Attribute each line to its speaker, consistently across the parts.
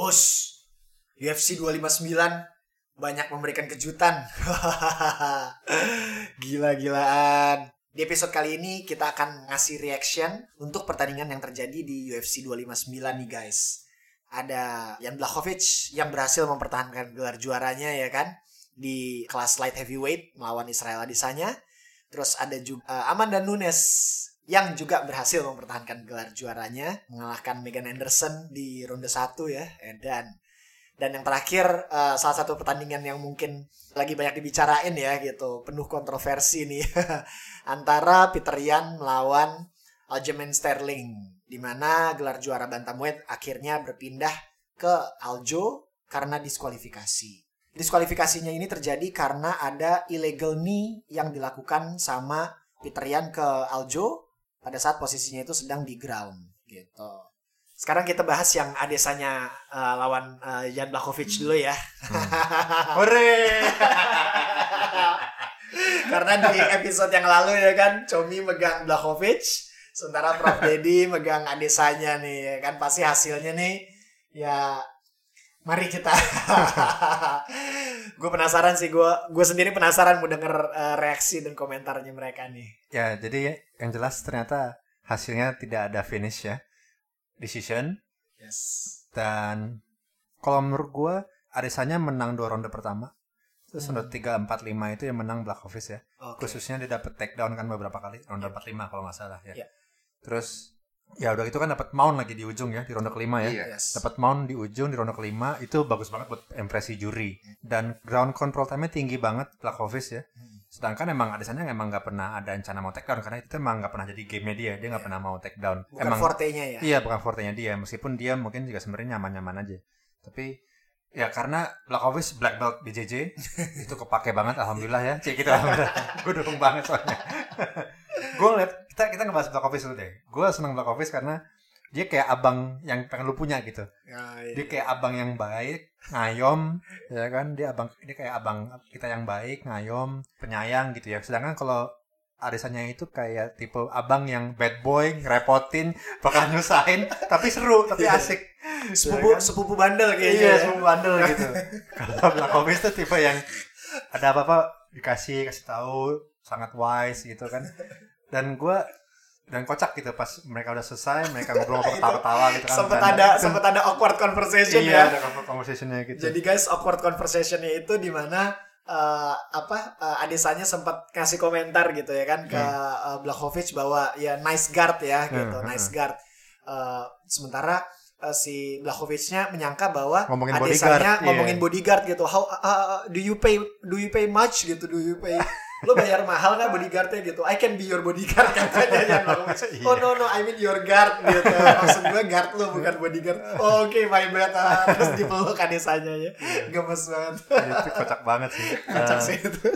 Speaker 1: Bos, UFC 259 banyak memberikan kejutan. Gila-gilaan. Di episode kali ini kita akan ngasih reaction untuk pertandingan yang terjadi di UFC 259 nih guys. Ada Jan Blachowicz yang berhasil mempertahankan gelar juaranya ya kan di kelas light heavyweight melawan Israel Adesanya. Terus ada juga uh, Amanda Nunes yang juga berhasil mempertahankan gelar juaranya mengalahkan Megan Anderson di ronde 1 ya dan dan yang terakhir uh, salah satu pertandingan yang mungkin lagi banyak dibicarain ya gitu penuh kontroversi nih antara Peter Yan melawan Aljamain Sterling di mana gelar juara bantamweight akhirnya berpindah ke Aljo karena diskualifikasi. Diskualifikasinya ini terjadi karena ada illegal knee yang dilakukan sama Peter Yan ke Aljo pada saat posisinya itu sedang di ground gitu. Sekarang kita bahas yang adesanya uh, lawan uh, Jan Blachowicz dulu ya. Hmm.
Speaker 2: Hore!
Speaker 1: Karena di episode yang lalu ya kan Comi megang Blachowicz, sementara Prof Dedi megang adesanya nih ya kan pasti hasilnya nih ya mari kita gue penasaran sih gue gue sendiri penasaran mau denger uh, reaksi dan komentarnya mereka nih
Speaker 2: ya jadi yang jelas ternyata hasilnya tidak ada finish ya decision
Speaker 1: yes
Speaker 2: dan kalau menurut gue Adesanya menang dua ronde pertama terus ronde hmm. tiga empat lima itu yang menang Black Office ya okay. khususnya dia dapat takedown kan beberapa kali ronde empat yeah. lima kalau nggak salah ya yeah. terus ya udah itu kan dapat mount lagi di ujung ya di ronde kelima ya.
Speaker 1: Yes.
Speaker 2: dapat mount di ujung di ronde kelima itu bagus banget buat impresi juri. Dan ground control time-nya tinggi banget Blakovic ya. Sedangkan emang ada sana emang nggak pernah ada rencana mau take down karena itu emang nggak pernah jadi game-nya dia dia nggak yeah. pernah mau take down.
Speaker 1: Bukan
Speaker 2: emang
Speaker 1: forte-nya ya?
Speaker 2: iya bukan forte-nya dia. Meskipun dia mungkin juga sebenarnya nyaman-nyaman aja. Tapi ya karena Blakovic black belt BJJ itu kepake banget alhamdulillah ya. Cek kita alhamdulillah. Gue dukung banget soalnya gue ngeliat kita kita ngebahas Black Office dulu deh gue seneng Black Office karena dia kayak abang yang pengen lu punya gitu
Speaker 1: ya, iya.
Speaker 2: dia kayak abang yang baik ngayom ya kan dia abang dia kayak abang kita yang baik ngayom penyayang gitu ya sedangkan kalau arisannya itu kayak tipe abang yang bad boy ngerepotin bakal nyusahin tapi seru tapi iya. asik
Speaker 1: sepupu ya kan? sepupu bandel kayaknya
Speaker 2: iya ya. sepupu bandel gitu kalau Black Office tuh tipe yang ada apa-apa dikasih kasih tahu sangat wise gitu kan dan gue dan kocak gitu pas mereka udah selesai mereka ngobrol ketawa-ketawa gitu kan.
Speaker 1: Sempet ada sempet ada awkward conversation
Speaker 2: iya,
Speaker 1: ya.
Speaker 2: ada awkward conversationnya gitu.
Speaker 1: Jadi guys awkward conversationnya itu di mana uh, apa uh, Adesanya sempat kasih komentar gitu ya kan ke hmm. uh, Blachowicz bahwa ya nice guard ya hmm, gitu hmm, nice guard. Uh, sementara uh, si Blachowicznya menyangka bahwa
Speaker 2: ngomongin
Speaker 1: Adesanya
Speaker 2: bodyguard,
Speaker 1: ngomongin yeah. bodyguard gitu. How uh, do you pay do you pay much? gitu do you pay lo bayar mahal nggak bodyguardnya gitu? I can be your bodyguard katanya Jan iya. oh no no I mean your guard gitu. Maksud gue guard lo bukan bodyguard. Oh, oke okay, my bad. Ah, terus dipeluk adesanya ya. Iya. gemes banget.
Speaker 2: Itu kocak banget sih.
Speaker 1: Kocak uh, sih itu.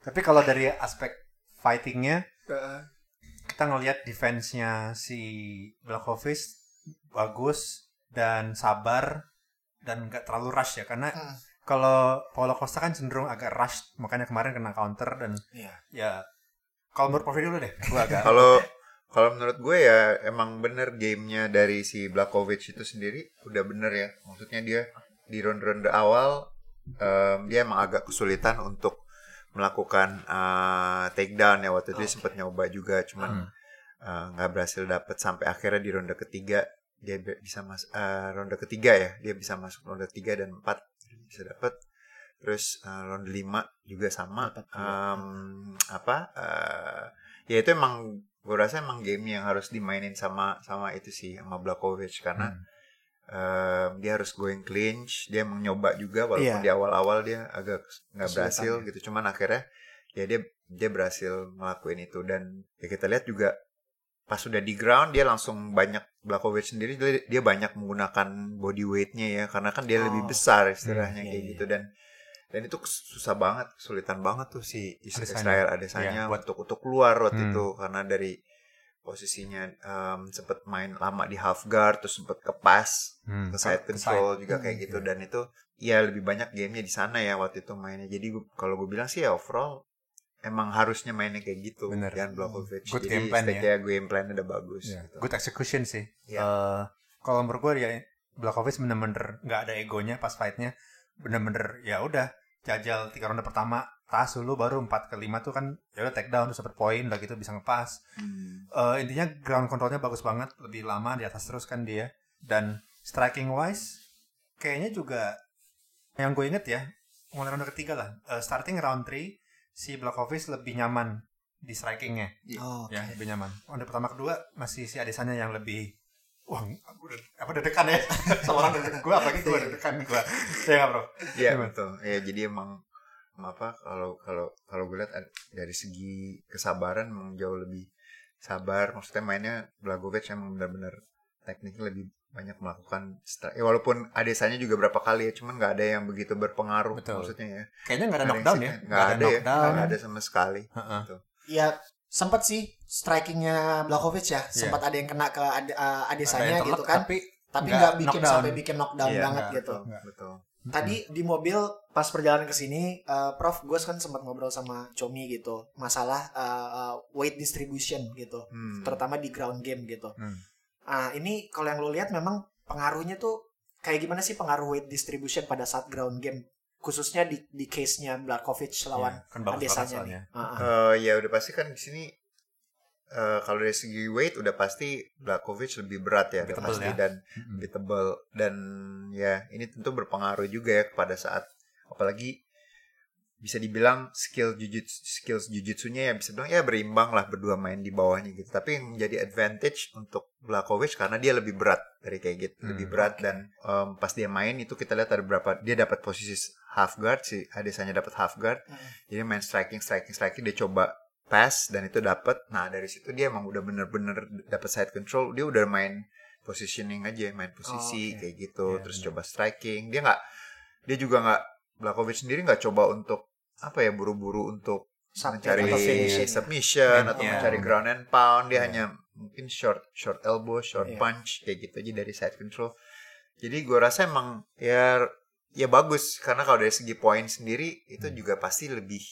Speaker 2: tapi kalau dari aspek fightingnya kita ngelihat defense-nya si Blachowicz bagus dan sabar dan nggak terlalu rush ya karena hmm kalau Paulo Costa kan cenderung agak rush makanya kemarin kena counter dan
Speaker 1: yeah.
Speaker 2: ya kalau menurut Profi dulu deh gue agak
Speaker 3: kalau kalau menurut gue ya emang bener gamenya dari si Blakovic itu sendiri udah bener ya maksudnya dia di ronde-ronde awal um, dia emang agak kesulitan untuk melakukan uh, takedown ya waktu itu okay. dia sempat nyoba juga cuman uh, nggak hmm. uh, berhasil dapet sampai akhirnya di ronde ketiga dia bisa masuk uh, ronde ketiga ya dia bisa masuk ronde tiga dan empat bisa dapat terus uh, ronde 5 juga sama um, apa uh, ya itu emang gue rasa emang game yang harus dimainin sama sama itu sih sama Blakovic karena hmm. uh, dia harus going clinch dia mencoba juga walaupun yeah. di awal-awal dia agak nggak berhasil ya. gitu cuman akhirnya ya dia dia berhasil ngelakuin itu dan ya kita lihat juga pas sudah di ground dia langsung banyak Blakovic sendiri dia, banyak menggunakan body weightnya ya karena kan dia oh, lebih besar istilahnya iya, kayak iya. gitu dan dan itu susah banget kesulitan banget tuh si Israel Adesanya ya, buat untuk untuk keluar waktu hmm. itu karena dari posisinya um, sempat main lama di half guard terus sempat ke pass hmm, ke side control side. juga kayak hmm, gitu iya. dan itu ya lebih banyak gamenya di sana ya waktu itu mainnya jadi kalau gue bilang sih ya overall emang harusnya mainnya kayak gitu
Speaker 2: Bener.
Speaker 3: Jan Blachowicz.
Speaker 2: Good Jadi game plan ya.
Speaker 3: game plan udah bagus.
Speaker 2: Yeah. Gitu. Good execution sih. Yeah. Iya. Uh, kalau menurut gue ya Blachowicz bener-bener nggak ada egonya pas fightnya bener-bener ya udah jajal tiga ronde pertama tas dulu baru empat ke lima tuh kan ya udah take down terus dapat poin udah gitu bisa ngepas Eh, intinya ground controlnya bagus banget lebih lama di atas terus kan dia dan striking wise kayaknya juga yang gue inget ya mulai ronde ketiga lah eh, starting round 3 si Blachowicz lebih nyaman di strikingnya.
Speaker 1: Oh, oke.
Speaker 2: ya lebih nyaman. Ronde pertama kedua masih si Adesanya yang lebih wah aku udah- apa deg-degan ya. Sama orang deg gue apalagi gue deg-degan gue ya nggak bro?
Speaker 3: Iya betul. Ya jadi emang apa kalau kalau kalau gue lihat ad- dari segi kesabaran emang jauh lebih sabar. Maksudnya mainnya Blagovic emang benar-benar tekniknya lebih banyak melakukan stri- ya walaupun adesanya juga berapa kali ya cuman nggak ada yang begitu berpengaruh
Speaker 2: Betul.
Speaker 3: maksudnya ya
Speaker 2: kayaknya nggak ada knockdown ya
Speaker 3: nggak ada, ya nggak ada sama sekali
Speaker 2: Heeh.
Speaker 3: Gitu.
Speaker 1: Ya sempat sih strikingnya Blakovic ya, sempat ada yang kena ke Ade- uh,
Speaker 2: Ada
Speaker 1: Adesanya gitu kan.
Speaker 2: tapi
Speaker 1: Tapi
Speaker 2: nggak
Speaker 1: bikin
Speaker 2: knockdown.
Speaker 1: sampai bikin knockdown
Speaker 3: Iya,
Speaker 1: banget
Speaker 2: nggak,
Speaker 1: gitu.
Speaker 2: betul. Nggak.
Speaker 3: betul
Speaker 1: Tadi di mobil pas perjalanan ke sini, uh, Prof, gue kan sempat ngobrol sama Comi gitu, masalah uh, uh, weight distribution gitu,
Speaker 3: Hmm.
Speaker 1: terutama di ground game gitu.
Speaker 2: Hmm.
Speaker 1: Ah, ini kalau yang lo lihat memang pengaruhnya tuh kayak gimana sih pengaruh weight distribution pada saat ground game, khususnya di di case-nya Blakovic lawan
Speaker 2: Iya, kan bagus banget
Speaker 1: Adesanya nih. Ah, ah.
Speaker 3: Eh, ya udah pasti kan di sini eh, kalau dari segi weight udah pasti Blakovic lebih berat ya,
Speaker 2: Lebih
Speaker 3: pasti
Speaker 2: ya.
Speaker 3: dan lebih tebal dan ya ini tentu berpengaruh juga ya pada saat apalagi bisa dibilang skill jujutsu skills jujutsunya ya bisa bilang ya berimbang lah berdua main di bawahnya gitu tapi yang menjadi advantage untuk Blakovic karena dia lebih berat dari kayak gitu
Speaker 2: Hmm,
Speaker 3: lebih berat dan em, pas dia main itu kita lihat ada berapa dia dapat posisi half guard si Adesanya dapat half guard
Speaker 1: Hmm.
Speaker 3: jadi main striking striking striking dia coba pass dan itu dapat nah dari situ dia emang udah bener-bener dapat side control dia udah main positioning aja main posisi
Speaker 1: Oh, oke.
Speaker 3: kayak gitu
Speaker 2: Iya,
Speaker 3: terus
Speaker 2: bener.
Speaker 3: coba striking dia nggak dia juga nggak Blakovic sendiri nggak coba untuk apa ya buru-buru untuk
Speaker 1: Submit
Speaker 3: mencari
Speaker 1: atau
Speaker 3: submission atau
Speaker 2: iya.
Speaker 3: mencari ground and pound dia
Speaker 2: Iya.
Speaker 3: hanya mungkin short short elbow short
Speaker 1: Iya.
Speaker 3: punch kayak gitu aja dari side control jadi gue rasa emang ya ya bagus karena kalau dari segi poin sendiri itu
Speaker 2: Hmm.
Speaker 3: juga pasti lebih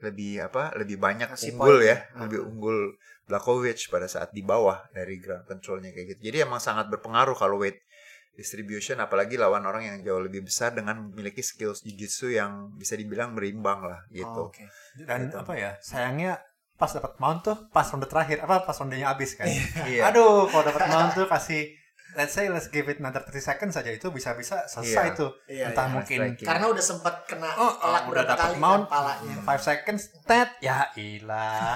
Speaker 3: lebih apa lebih banyak
Speaker 1: Kasih
Speaker 3: unggul
Speaker 1: poin
Speaker 3: ya
Speaker 1: ya.
Speaker 3: lebih unggul Blakovic pada saat di bawah dari ground controlnya kayak gitu jadi emang sangat berpengaruh kalau weight distribution apalagi lawan orang yang jauh lebih besar dengan memiliki skills jujitsu yang bisa dibilang berimbang lah
Speaker 1: Oh,
Speaker 3: gitu
Speaker 1: oke.
Speaker 2: dan
Speaker 3: Gitu.
Speaker 2: apa ya sayangnya pas dapat mount tuh pas ronde terakhir apa pas rondenya habis kan
Speaker 3: Iya.
Speaker 2: aduh kalau dapat mount tuh kasih let's say let's give it another 30 seconds saja itu bisa-bisa selesai
Speaker 3: Iya.
Speaker 2: tuh
Speaker 1: Iya,
Speaker 2: entah
Speaker 1: iya.
Speaker 2: mungkin
Speaker 3: Striking.
Speaker 1: Karena udah sempat kena
Speaker 2: Oh, oh, udah
Speaker 1: berapa
Speaker 2: dapat
Speaker 1: kali
Speaker 2: mount.
Speaker 1: kan palanya.
Speaker 2: 5 seconds tet ya ilah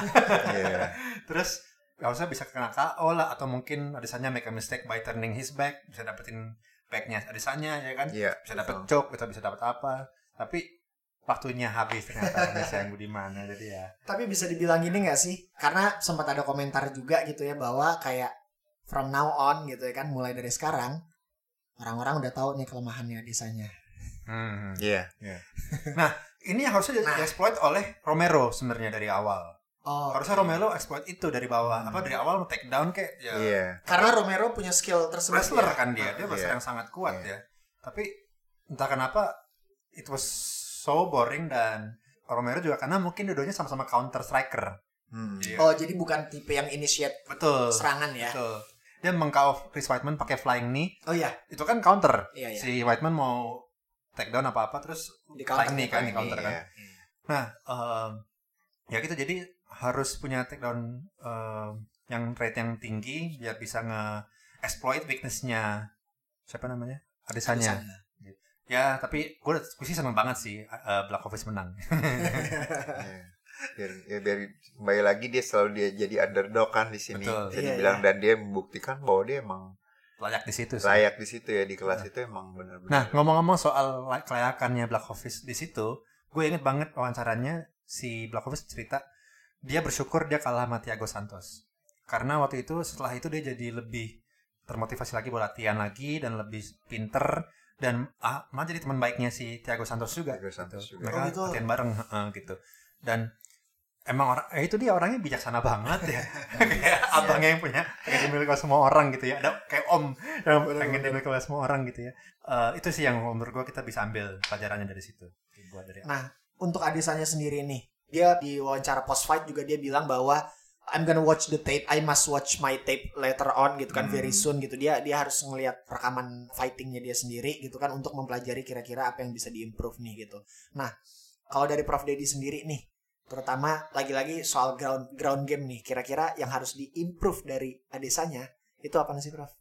Speaker 3: Iya.
Speaker 2: terus gak usah bisa kena KO lah atau mungkin adesanya make a mistake by turning his back bisa dapetin backnya adesanya ya kan
Speaker 3: Iya,
Speaker 2: bisa dapat
Speaker 3: betul.
Speaker 2: choke atau bisa dapat apa tapi waktunya habis ternyata Indonesia yang budiman jadi ya
Speaker 1: Tapi bisa dibilang gini gak sih? Karena sempat ada komentar juga gitu ya bahwa kayak from now on gitu ya kan mulai dari sekarang orang-orang udah tahu nih kelemahannya desanya.
Speaker 2: hmm.
Speaker 3: Iya.
Speaker 2: ini yang harusnya
Speaker 1: Nah.
Speaker 2: dieksploit oleh Romero sebenarnya dari awal
Speaker 1: Oh,
Speaker 2: harusnya Romero exploit itu dari bawah apa dari awal take down kayak ya
Speaker 3: Iya.
Speaker 1: karena Romero punya skill tersebut.
Speaker 2: wrestler
Speaker 1: ya.
Speaker 2: kan dia dia
Speaker 3: Iya.
Speaker 2: wrestler yang sangat kuat
Speaker 3: Iya.
Speaker 2: ya tapi entah kenapa it was so boring dan Romero juga karena mungkin dua-duanya sama-sama counter striker
Speaker 3: Hmm.
Speaker 2: Iya.
Speaker 1: Oh, jadi bukan tipe yang initiate
Speaker 2: betul
Speaker 1: serangan ya.
Speaker 2: betul dia mengkau Chris Whiteman pakai flying knee
Speaker 1: Oh iya,
Speaker 2: itu kan counter
Speaker 1: iya iya.
Speaker 2: si Whiteman mau take down apa apa terus
Speaker 1: Di counter
Speaker 2: flying knee kan di
Speaker 3: Ini,
Speaker 2: counter kan
Speaker 3: iya.
Speaker 2: nah em, ya gitu jadi harus punya take down em, yang rate yang tinggi biar bisa nge-exploit weaknessnya siapa namanya Adesanya
Speaker 1: Adesanya.
Speaker 2: ya tapi gue gue sih seneng banget sih uh, Black Office menang
Speaker 3: Iya. biar ya biar kembali lagi dia selalu dia jadi underdog kan di sini
Speaker 2: Betul.
Speaker 3: bisa
Speaker 1: Iya,
Speaker 3: dibilang dan dia membuktikan bahwa dia emang
Speaker 2: layak di situ sih.
Speaker 3: layak di situ ya di kelas itu emang benar-benar
Speaker 2: Nah, ngomong-ngomong soal la- kelayakannya Black Office di situ, gue inget banget wawancaranya si Black Office cerita dia bersyukur dia kalah sama Thiago Santos. Karena waktu itu setelah itu dia jadi lebih termotivasi lagi buat latihan lagi dan lebih pinter dan ah, malah jadi teman baiknya si Thiago Santos juga.
Speaker 3: Thiago Santos
Speaker 2: gitu.
Speaker 3: juga.
Speaker 2: Mereka
Speaker 1: Oh, gitu.
Speaker 2: latihan bareng heeh, gitu. Dan emang orang eh, itu dia orangnya bijaksana banget ya. kayak abangnya yang punya kayak dimiliki oleh semua orang gitu ya. Ada kayak om yang pengen dimiliki oleh semua orang gitu ya. Eh, itu sih yang menurut gue kita bisa ambil pelajarannya dari situ. Buat dari
Speaker 1: Nah, untuk Adesanya sendiri nih, dia di wawancara post fight juga dia bilang bahwa I'm gonna watch the tape. I must watch my tape later on gitu kan
Speaker 3: Hmm.
Speaker 1: very soon gitu. Dia dia harus ngelihat rekaman fightingnya dia sendiri gitu kan untuk mempelajari kira-kira apa yang bisa diimprove nih gitu. Nah, kalau dari Prof Dedi sendiri nih, terutama lagi-lagi soal ground ground game nih, kira-kira yang harus diimprove dari Adesanya itu apa sih Prof?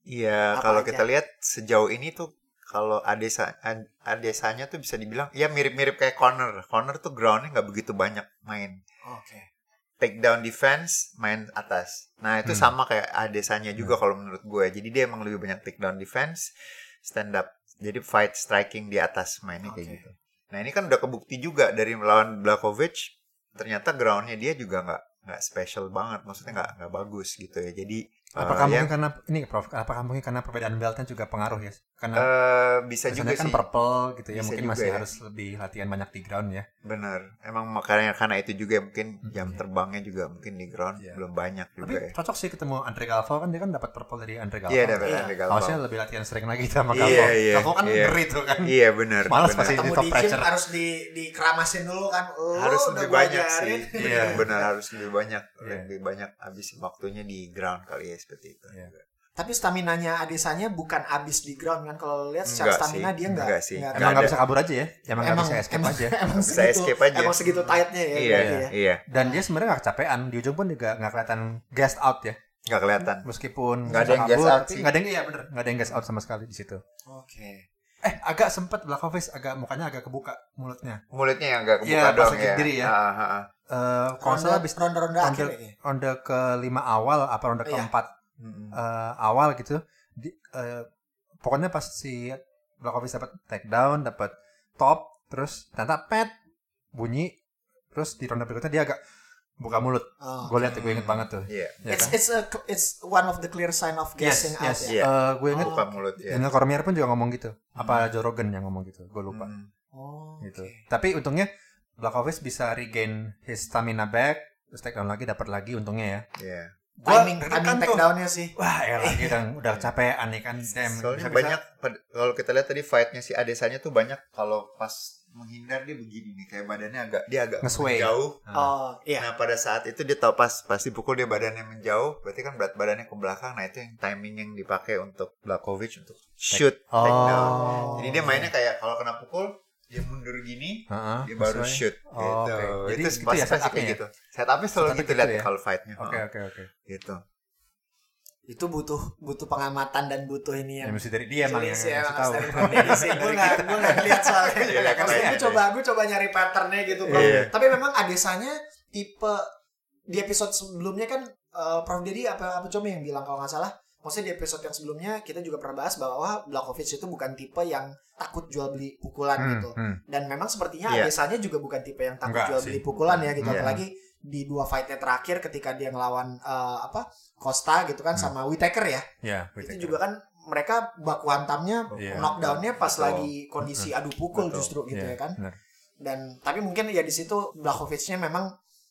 Speaker 3: Iya, kalau
Speaker 1: aja?
Speaker 3: kita lihat sejauh ini tuh kalau Adesa Ad- Adesanya tuh bisa dibilang ya mirip-mirip kayak Connor. Connor tuh groundnya nggak begitu banyak main.
Speaker 1: Oke.
Speaker 3: Takedown defense main atas. Nah itu
Speaker 2: Hmm.
Speaker 3: sama kayak Adesanya juga kalau menurut gue. Jadi dia emang lebih banyak takedown defense, stand up. Jadi fight striking di atas mainnya kayak
Speaker 1: Oke.
Speaker 3: gitu. Nah ini kan udah kebukti juga dari melawan Blakovic. Ternyata groundnya dia juga nggak nggak special banget. Maksudnya nggak nggak bagus gitu ya. Jadi
Speaker 2: Apakah
Speaker 3: ya,
Speaker 2: mungkin karena ini Prof, apakah mungkin karena perbedaan beltnya juga pengaruh ya? Karena
Speaker 3: eh, bisa juga
Speaker 2: kan
Speaker 3: sih.
Speaker 2: purple gitu ya,
Speaker 3: Bisa
Speaker 2: mungkin masih
Speaker 3: ya.
Speaker 2: harus lebih latihan banyak di ground ya.
Speaker 3: Bener, emang makanya karena itu juga mungkin
Speaker 2: Hmm,
Speaker 3: jam
Speaker 2: iya.
Speaker 3: terbangnya juga mungkin di ground
Speaker 2: Iya.
Speaker 3: belum banyak
Speaker 2: Tapi
Speaker 3: juga ya.
Speaker 2: cocok sih ketemu Andre Galvo kan dia kan dapat purple dari Andre Galvo.
Speaker 3: Iya, dapat
Speaker 1: Iya.
Speaker 3: Andre Galvao.
Speaker 2: Harusnya lebih latihan sering lagi sama
Speaker 3: Iya,
Speaker 2: Galvo.
Speaker 3: iya,
Speaker 2: Galvo kan
Speaker 3: iya.
Speaker 2: ngeri tuh kan.
Speaker 3: Iya benar.
Speaker 2: Malas
Speaker 3: benar.
Speaker 2: pasti
Speaker 1: Ketemu
Speaker 2: top
Speaker 1: di gym
Speaker 2: pressure.
Speaker 1: harus di dikeramasin dulu kan. Lo
Speaker 3: harus lebih banyak
Speaker 1: ajarin.
Speaker 3: sih.
Speaker 2: Iya.
Speaker 3: Benar harus lebih banyak,
Speaker 2: Iya.
Speaker 3: lebih banyak habis waktunya di ground kali ya seperti itu.
Speaker 2: Iya.
Speaker 1: Tapi stamina-nya Adesanya bukan abis di ground kan kalau lihat secara
Speaker 3: Enggak
Speaker 1: stamina
Speaker 3: sih,
Speaker 1: dia enggak.
Speaker 3: enggak sih.
Speaker 1: enggak-
Speaker 2: Emang nggak bisa kabur aja ya? Emang nggak bisa escape
Speaker 1: emang,
Speaker 2: aja.
Speaker 1: Emang
Speaker 3: Bisa
Speaker 1: segitu,
Speaker 3: escape aja.
Speaker 1: Emang segitu tightnya ya.
Speaker 3: Iya,
Speaker 1: berarti ya.
Speaker 3: iya.
Speaker 2: Dan dia sebenarnya nggak kecapean. Di ujung pun juga nggak kelihatan gas out ya.
Speaker 3: Nggak kelihatan.
Speaker 2: Meskipun
Speaker 3: Nggak ada yang
Speaker 2: kabur,
Speaker 3: gas out
Speaker 2: tapi
Speaker 3: sih.
Speaker 2: Nggak ada yang iya bener. Nggak ada yang gas out sama sekali di situ.
Speaker 1: Oke.
Speaker 2: Eh agak sempet Blakovic agak mukanya agak kebuka mulutnya.
Speaker 3: Mulutnya yang nggak kebuka
Speaker 2: Iya,
Speaker 3: ya.
Speaker 2: berdiri ya.
Speaker 3: Ah, ah, ah.
Speaker 2: Eh kalau nggak salah habis
Speaker 1: ronde-ronde
Speaker 2: ronde,
Speaker 1: akhir ya.
Speaker 2: ronde kelima awal apa ronde
Speaker 1: Iya.
Speaker 2: keempat Eh, awal gitu. Di, eh, pokoknya pas si Blakovic dapat takedown, dapat top, terus ternyata pet bunyi, terus di ronde berikutnya dia agak buka mulut.
Speaker 1: Oh.
Speaker 2: Gue lihat, gue inget banget tuh.
Speaker 3: Iya.
Speaker 2: Ya
Speaker 1: It's
Speaker 2: kan?
Speaker 1: it's a it's one of the clear sign of
Speaker 2: Yes,
Speaker 1: gassing out
Speaker 2: yes.
Speaker 1: ya.
Speaker 3: Iya.
Speaker 2: Eh, gue inget
Speaker 3: Buka mulut ya.
Speaker 2: Daniel Cormier pun juga ngomong gitu. Apa Joe Rogan yang ngomong gitu? Gue lupa.
Speaker 3: Mm.
Speaker 1: Oh.
Speaker 2: Gitu. Tapi untungnya Blakovic bisa regain his stamina back, terus take down lagi, dapat lagi untungnya ya.
Speaker 3: Iya.
Speaker 2: Gua
Speaker 1: Timing
Speaker 2: deg-degan
Speaker 1: timing
Speaker 2: tuh.
Speaker 1: takedownnya sih.
Speaker 2: Wah, ya lagi udah udah capean nih kan.
Speaker 3: Soalnya banyak kalau kita lihat tadi fightnya si Adesanya tuh banyak kalau pas menghindar dia begini nih kayak badannya agak dia agak
Speaker 2: Nge-sway.
Speaker 3: menjauh.
Speaker 1: Oh, iya.
Speaker 3: Nah pada saat itu dia tahu pas pasti pukul dia badannya menjauh, berarti kan berat badannya ke belakang. Nah itu yang timing yang dipakai untuk Blakovic untuk shoot
Speaker 2: Oh.
Speaker 3: takedown. Jadi dia mainnya kayak kalau kena pukul dia mundur gini,
Speaker 2: Heeh,
Speaker 3: dia baru
Speaker 2: sesuai.
Speaker 3: shoot
Speaker 2: Oh,
Speaker 3: gitu.
Speaker 2: oke. Jadi
Speaker 3: itu
Speaker 2: gitu
Speaker 3: pasti
Speaker 2: ya setupnya ya?
Speaker 3: gitu. Setupnya selalu gitu
Speaker 2: gitu
Speaker 3: lihat
Speaker 2: ya?
Speaker 3: kalau fightnya.
Speaker 2: Oke, oke, oke.
Speaker 3: Gitu.
Speaker 1: Itu butuh butuh pengamatan dan butuh ini
Speaker 2: Ya
Speaker 1: yang
Speaker 2: mesti dari dia emang yang
Speaker 1: ya,
Speaker 2: tahu.
Speaker 1: harus sih. Gue nggak gue nggak lihat soalnya.
Speaker 3: Iya, ada.
Speaker 1: gue coba gue coba nyari patternnya gitu.
Speaker 3: Iya.
Speaker 1: Tapi memang Adesanya tipe di episode sebelumnya kan eh, Prof Dedi apa apa coba yang bilang kalau nggak salah Maksudnya di episode yang sebelumnya kita juga pernah bahas bahwa Blakovic itu bukan tipe yang takut jual beli pukulan
Speaker 2: Hmm,
Speaker 1: gitu.
Speaker 2: hmm.
Speaker 1: Dan memang sepertinya
Speaker 3: Iya.
Speaker 1: Adesanya juga bukan tipe yang takut
Speaker 2: Enggak
Speaker 1: jual
Speaker 2: sih.
Speaker 1: beli pukulan ya gitu.
Speaker 3: Iya.
Speaker 1: Apalagi di dua fightnya terakhir ketika dia ngelawan eh, apa Costa gitu kan
Speaker 2: Hmm.
Speaker 1: sama Whitaker ya.
Speaker 2: Ya,
Speaker 1: itu juga kan mereka baku hantamnya
Speaker 2: Iya.
Speaker 1: knockdownnya pas
Speaker 3: Betul.
Speaker 1: lagi kondisi adu pukul
Speaker 3: Betul.
Speaker 1: justru gitu
Speaker 2: Iya,
Speaker 1: ya kan.
Speaker 2: benar.
Speaker 1: Dan tapi mungkin ya di situ Blakovicnya memang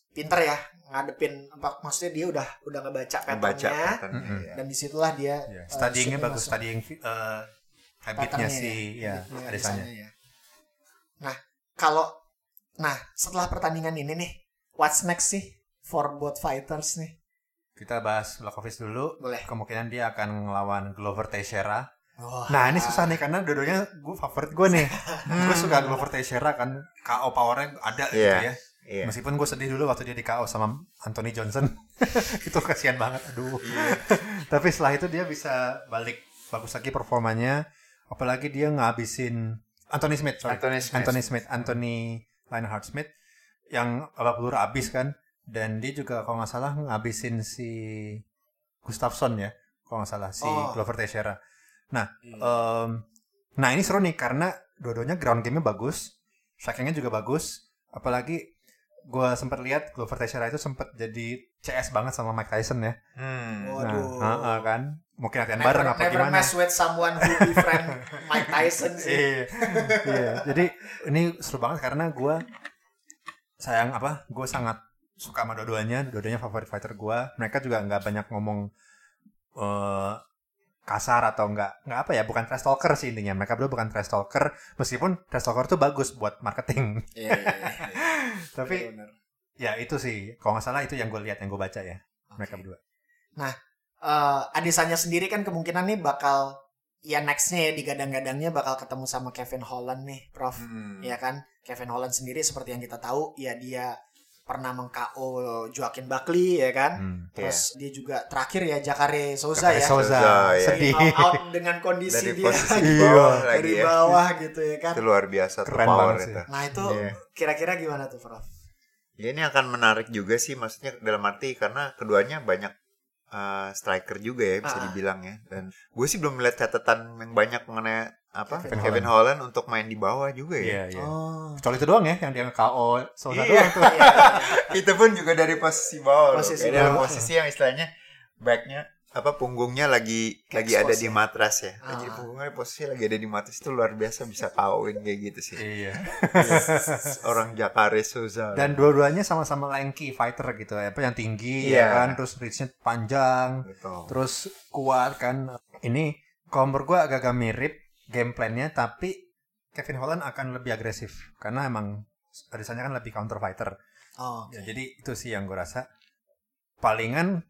Speaker 1: pinter ya ngadepin apa maksudnya dia udah udah ngebaca patternnya
Speaker 3: patternnya,
Speaker 2: Mm-mm.
Speaker 3: ya.
Speaker 1: dan di situlah dia
Speaker 2: Ya,
Speaker 1: eh,
Speaker 2: studyingnya
Speaker 1: shootnya
Speaker 2: bagus, studying uh, habitnya
Speaker 1: Patternnya
Speaker 2: si ya,
Speaker 1: Habitnya
Speaker 2: Adesanya.
Speaker 1: ya. Nah, kalau nah setelah pertandingan ini nih, what's next sih for both fighters nih?
Speaker 2: Kita bahas Blakovic dulu.
Speaker 1: Boleh.
Speaker 2: Kemungkinan dia akan ngelawan Glover Teixeira.
Speaker 1: Wah.
Speaker 2: Nah ini susah nih karena dua-duanya gue favorit gue nih. gue suka Glover Teixeira kan KO powernya ada gitu
Speaker 3: Iya.
Speaker 2: ya.
Speaker 3: Iya.
Speaker 2: Meskipun gue sedih dulu waktu dia di KO sama Anthony Johnson. itu kasihan banget. Aduh. Tapi setelah itu dia bisa balik bagus lagi performanya. Apalagi dia ngabisin Anthony Smith. Sorry.
Speaker 3: Anthony Smith.
Speaker 2: Anthony Smith. Anthony Lionheart Smith. Yang babak peluru abis kan. Dan dia juga kalau nggak salah ngabisin si Gustafsson ya. Kalau nggak salah. Si
Speaker 1: Oh.
Speaker 2: Glover Teixeira. Nah,
Speaker 1: Iya.
Speaker 2: Em, nah ini seru nih karena dua-duanya ground game-nya bagus, strikingnya juga bagus. Apalagi gue sempat lihat Glover Teixeira itu sempat jadi CS banget sama Mike Tyson ya.
Speaker 3: Hmm.
Speaker 1: Oh.
Speaker 2: Nah,
Speaker 1: Waduh.
Speaker 2: heeh, kan mungkin latihan
Speaker 1: never,
Speaker 2: bareng apa
Speaker 1: never
Speaker 2: gimana?
Speaker 1: mess with someone who befriend Mike Tyson sih.
Speaker 2: Iya, iya. Jadi ini seru banget karena gue sayang apa? Gue sangat suka sama dua-duanya, dua-duanya favorit fighter gue. Mereka juga nggak banyak ngomong eh, kasar atau nggak nggak apa ya? Bukan trash talker sih intinya. Mereka berdua bukan trash talker, meskipun trash talker tuh bagus buat marketing.
Speaker 1: Iya, iya, iya.
Speaker 2: Tapi
Speaker 1: Bener.
Speaker 2: Ya itu sih, kalau nggak salah itu yang gue lihat, yang gue baca ya, mereka
Speaker 1: Oke.
Speaker 2: berdua.
Speaker 1: Eh, Adesanya sendiri kan kemungkinan nih bakal ya nextnya ya digadang-gadangnya bakal ketemu sama Kevin Holland nih, Prof.
Speaker 3: Hmm.
Speaker 1: Ya kan, Kevin Holland sendiri seperti yang kita tahu, ya dia pernah meng-KO Joaquin Buckley ya kan.
Speaker 2: Hmm.
Speaker 1: Terus dia juga terakhir ya Jakare Souza ya.
Speaker 2: Souza,
Speaker 3: ya.
Speaker 2: sedih.
Speaker 1: Out, out dengan kondisi
Speaker 3: Dari
Speaker 1: dia
Speaker 3: posisi
Speaker 1: lagi
Speaker 3: bawah
Speaker 2: Iya.
Speaker 3: lagi
Speaker 1: dari
Speaker 3: ya.
Speaker 1: bawah gitu ya kan.
Speaker 3: Itu luar biasa tuh
Speaker 2: Keren
Speaker 3: power
Speaker 2: sih.
Speaker 3: itu.
Speaker 1: Nah itu
Speaker 3: Iya.
Speaker 1: kira-kira gimana tuh Prof?
Speaker 3: Ya ini akan menarik juga sih maksudnya dalam arti karena keduanya banyak uh, striker juga ya bisa
Speaker 1: Ah.
Speaker 3: dibilang ya dan gue sih belum melihat catatan yang banyak mengenai apa
Speaker 1: Kevin
Speaker 3: Kevin, Holland. untuk main di bawah juga ya.
Speaker 2: Iya, iya.
Speaker 1: Oh.
Speaker 2: Kecuali itu doang ya, yang dia KO Souza
Speaker 3: Iya.
Speaker 2: doang tuh.
Speaker 1: Iya, iya.
Speaker 3: Itu pun juga dari posisi bawah. loh.
Speaker 1: Posisi bawah.
Speaker 3: posisi yang istilahnya backnya apa punggungnya lagi
Speaker 1: Kayak
Speaker 3: lagi ada di matras ya.
Speaker 1: Ah.
Speaker 3: Lagi punggungnya posisi lagi ada di matras itu luar biasa bisa kawin kayak gitu sih.
Speaker 2: Iya.
Speaker 3: Orang Jakare Souza.
Speaker 2: Dan dua-duanya sama-sama lanky fighter gitu ya, apa yang tinggi
Speaker 3: Iya.
Speaker 2: ya kan, terus reach-nya panjang,
Speaker 3: Betul.
Speaker 2: terus kuat kan. Ini kalau menurut gue agak-agak mirip game plan-nya, tapi Kevin Holland akan lebih agresif karena emang Adesanya kan lebih counter fighter.
Speaker 1: Oh,
Speaker 2: Ya, jadi itu sih yang gue rasa palingan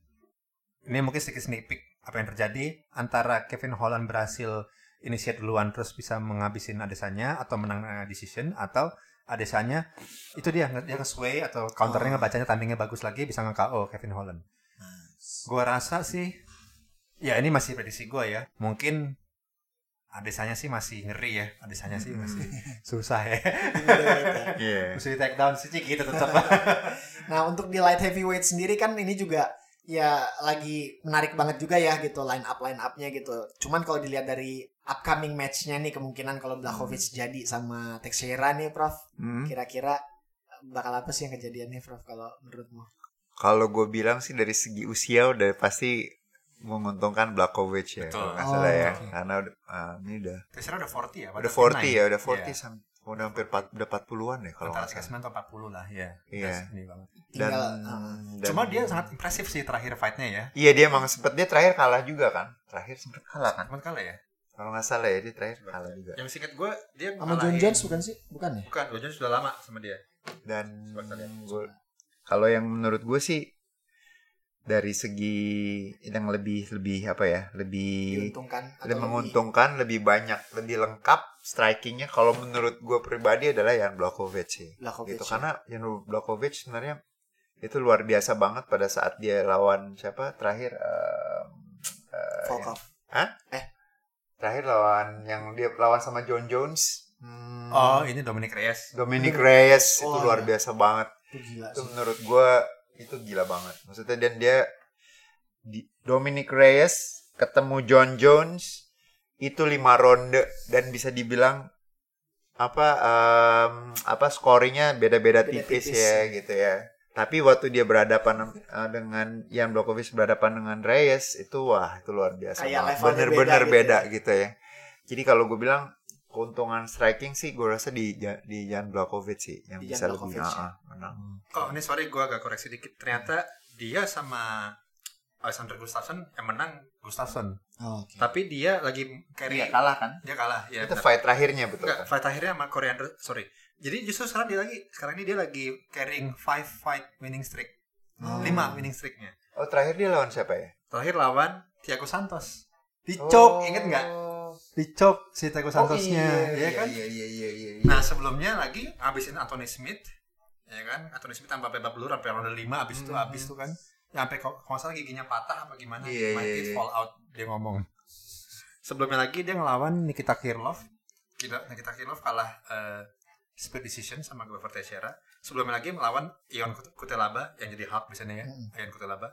Speaker 2: ini mungkin sedikit sneak peek apa yang terjadi antara Kevin Holland berhasil initiate duluan terus bisa menghabisin Adesanya atau menang decision atau Adesanya itu dia dia nge-sway atau counternya
Speaker 1: Oh.
Speaker 2: ngebacanya timingnya bagus lagi bisa nge-KO Kevin Holland. Gua rasa sih ya ini masih prediksi gua ya. Mungkin Adesanya sih masih ngeri ya. Adesanya sih masih susah ya.
Speaker 3: Iya.
Speaker 2: Mesti take down sih gitu tetap.
Speaker 1: Nah untuk di light heavyweight sendiri kan ini juga ya lagi menarik banget juga ya gitu line up line upnya gitu. Cuman kalau dilihat dari upcoming matchnya nih kemungkinan kalau Blachowicz jadi sama Teixeira nih Prof,
Speaker 3: Hmm.
Speaker 1: kira-kira bakal apa sih yang kejadian nih Prof kalau menurutmu?
Speaker 3: Kalau gue bilang sih dari segi usia udah pasti menguntungkan Blakovic ya
Speaker 2: Betul.
Speaker 3: kalau nggak
Speaker 1: Oh,
Speaker 3: salah ya
Speaker 1: oke.
Speaker 3: karena udah ah, ini udah
Speaker 2: Terserah udah 40 ya?
Speaker 3: udah 40 ya udah 40
Speaker 2: Iya.
Speaker 3: sam- udah hampir 4, udah 40-an ya kalau nggak salah
Speaker 2: 39 atau 40 lah ya.
Speaker 3: Iya.
Speaker 2: Ini banget.
Speaker 3: dan,
Speaker 1: Tinggal uh,
Speaker 3: dan-
Speaker 2: Cuma dia sangat impresif sih terakhir fightnya ya.
Speaker 3: iya dia emang sempet dia terakhir kalah juga kan terakhir sempet kalah kan
Speaker 2: Cuman kalah ya.
Speaker 3: kalau nggak salah ya dia terakhir kalah juga
Speaker 2: Yang singkat gue dia
Speaker 1: sama John Jones bukan sih? Bukan ya?
Speaker 2: Bukan, John Jones sudah lama sama dia.
Speaker 3: dan
Speaker 2: lihat.
Speaker 3: gua- kalau yang menurut gue sih dari segi yang lebih lebih apa ya lebih
Speaker 1: Diuntungkan atau
Speaker 3: lebih menguntungkan lebih banyak lebih lengkap strikingnya kalau menurut gue pribadi adalah Jan Blachowicz sih
Speaker 1: Blachowicz,
Speaker 3: gitu
Speaker 1: ya.
Speaker 3: karena Jan Blachowicz sebenarnya itu luar biasa banget pada saat dia lawan siapa terakhir em, eh,
Speaker 1: Volkov.
Speaker 3: terakhir lawan yang dia lawan sama John Jones Hmm,
Speaker 2: Oh, ini Dominic Reyes.
Speaker 3: Dominic Reyes
Speaker 1: Oh,
Speaker 3: itu luar
Speaker 1: iya.
Speaker 3: biasa banget
Speaker 1: Itu gila
Speaker 3: itu
Speaker 1: sih.
Speaker 3: menurut gue itu gila banget maksudnya dan dia di, Dominic Reyes ketemu John Jones itu lima ronde dan bisa dibilang apa em, apa scoringnya beda-beda
Speaker 1: Beda
Speaker 3: tipis,
Speaker 1: tipis.
Speaker 3: ya gitu ya tapi waktu dia berhadapan eh, dengan Jan Blachowicz berhadapan dengan Reyes itu wah itu luar biasa
Speaker 1: Kayak
Speaker 3: banget.
Speaker 1: levelnya
Speaker 3: bener-bener
Speaker 1: beda
Speaker 3: beda, gitu ya jadi kalau gue bilang keuntungan striking sih gue rasa di di Jan Blachowicz sih yang
Speaker 1: Di
Speaker 3: bisa
Speaker 1: Jan
Speaker 3: lebih
Speaker 1: ya.
Speaker 3: menang
Speaker 2: Oh, ini sorry gue agak koreksi dikit. Ternyata dia sama Alexander Gustafsson yang menang Gustafsson.
Speaker 1: Oh, oke.
Speaker 2: Tapi dia lagi carry.
Speaker 3: Iya kalah kan?
Speaker 2: Dia kalah. Ya,
Speaker 3: itu
Speaker 2: benar.
Speaker 3: fight terakhirnya betul
Speaker 2: Enggak,
Speaker 3: kan?
Speaker 2: fight akhirnya sama Coriander, sorry. Jadi justru sekarang dia lagi, sekarang ini dia lagi carrying five fight winning streak.
Speaker 1: Hmm.
Speaker 2: Lima winning streaknya.
Speaker 3: Oh terakhir dia lawan siapa ya?
Speaker 2: Terakhir lawan Thiago Santos. Dicok,
Speaker 3: Oh.
Speaker 2: inget nggak? Dicok si Thiago Santosnya,
Speaker 3: oh,
Speaker 2: ya
Speaker 3: iya,
Speaker 2: kan?
Speaker 3: Iya iya iya iya. iya.
Speaker 2: Nah sebelumnya lagi ngabisin Anthony Smith, ya kan? Anthony Smith tanpa babak belur sampai ronde 5 abis itu
Speaker 3: Hmm.
Speaker 2: abis itu kan. Ya sampai kalau salah giginya patah apa gimana?
Speaker 3: Iya,
Speaker 2: Might
Speaker 3: iya,
Speaker 2: it
Speaker 3: iya.
Speaker 2: fall out dia ngomong. Sebelumnya lagi dia ngelawan Nikita Kirlov. Kita Nikita Kirlov kalah eh, split decision sama Glover Teixeira. Sebelumnya lagi melawan Ion Kut- Kutelaba yang jadi Hulk di sana ya,
Speaker 1: Mm.
Speaker 2: Ion Kutelaba.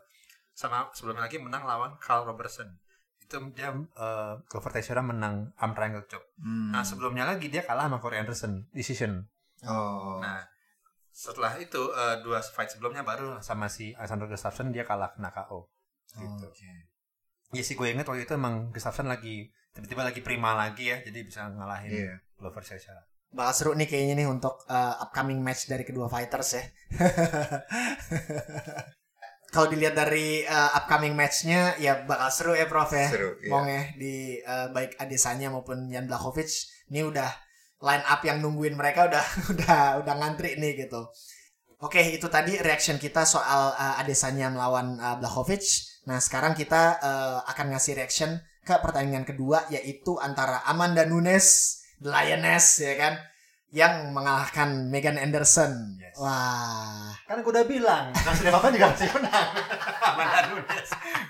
Speaker 2: Sama sebelumnya lagi menang lawan Carl Robertson. Itu dia eh, Glover Teixeira menang arm triangle choke.
Speaker 3: Hmm.
Speaker 2: Nah sebelumnya lagi dia kalah sama Corey Anderson decision.
Speaker 3: Oh.
Speaker 2: Nah setelah itu eh, dua fight sebelumnya baru sama si Alexander Gustafsson dia kalah kena KO. Gitu.
Speaker 1: Oke.
Speaker 2: Iya sih gue inget waktu itu emang Gustafsson lagi tiba-tiba lagi prima lagi ya jadi bisa ngalahin
Speaker 3: Iya.
Speaker 2: Glover Teixeira.
Speaker 1: Bakal seru nih kayaknya nih untuk uh, upcoming match dari kedua fighters ya. Kalau dilihat dari uh, upcoming matchnya ya bakal seru ya Prof ya.
Speaker 3: Seru, iya.
Speaker 1: Mong ya di uh, baik Adesanya maupun Jan Blachowicz ini udah line up yang nungguin mereka udah udah udah ngantri nih gitu. Oke, itu tadi reaction kita soal uh, Adesanya melawan uh, Blachowicz. Nah, sekarang kita uh, akan ngasih reaction ke pertandingan kedua yaitu antara Amanda Nunes, The Lioness ya kan, yang mengalahkan Megan Anderson.
Speaker 2: Yes.
Speaker 1: Wah.
Speaker 2: Kan gue udah bilang, kasih apa juga masih menang.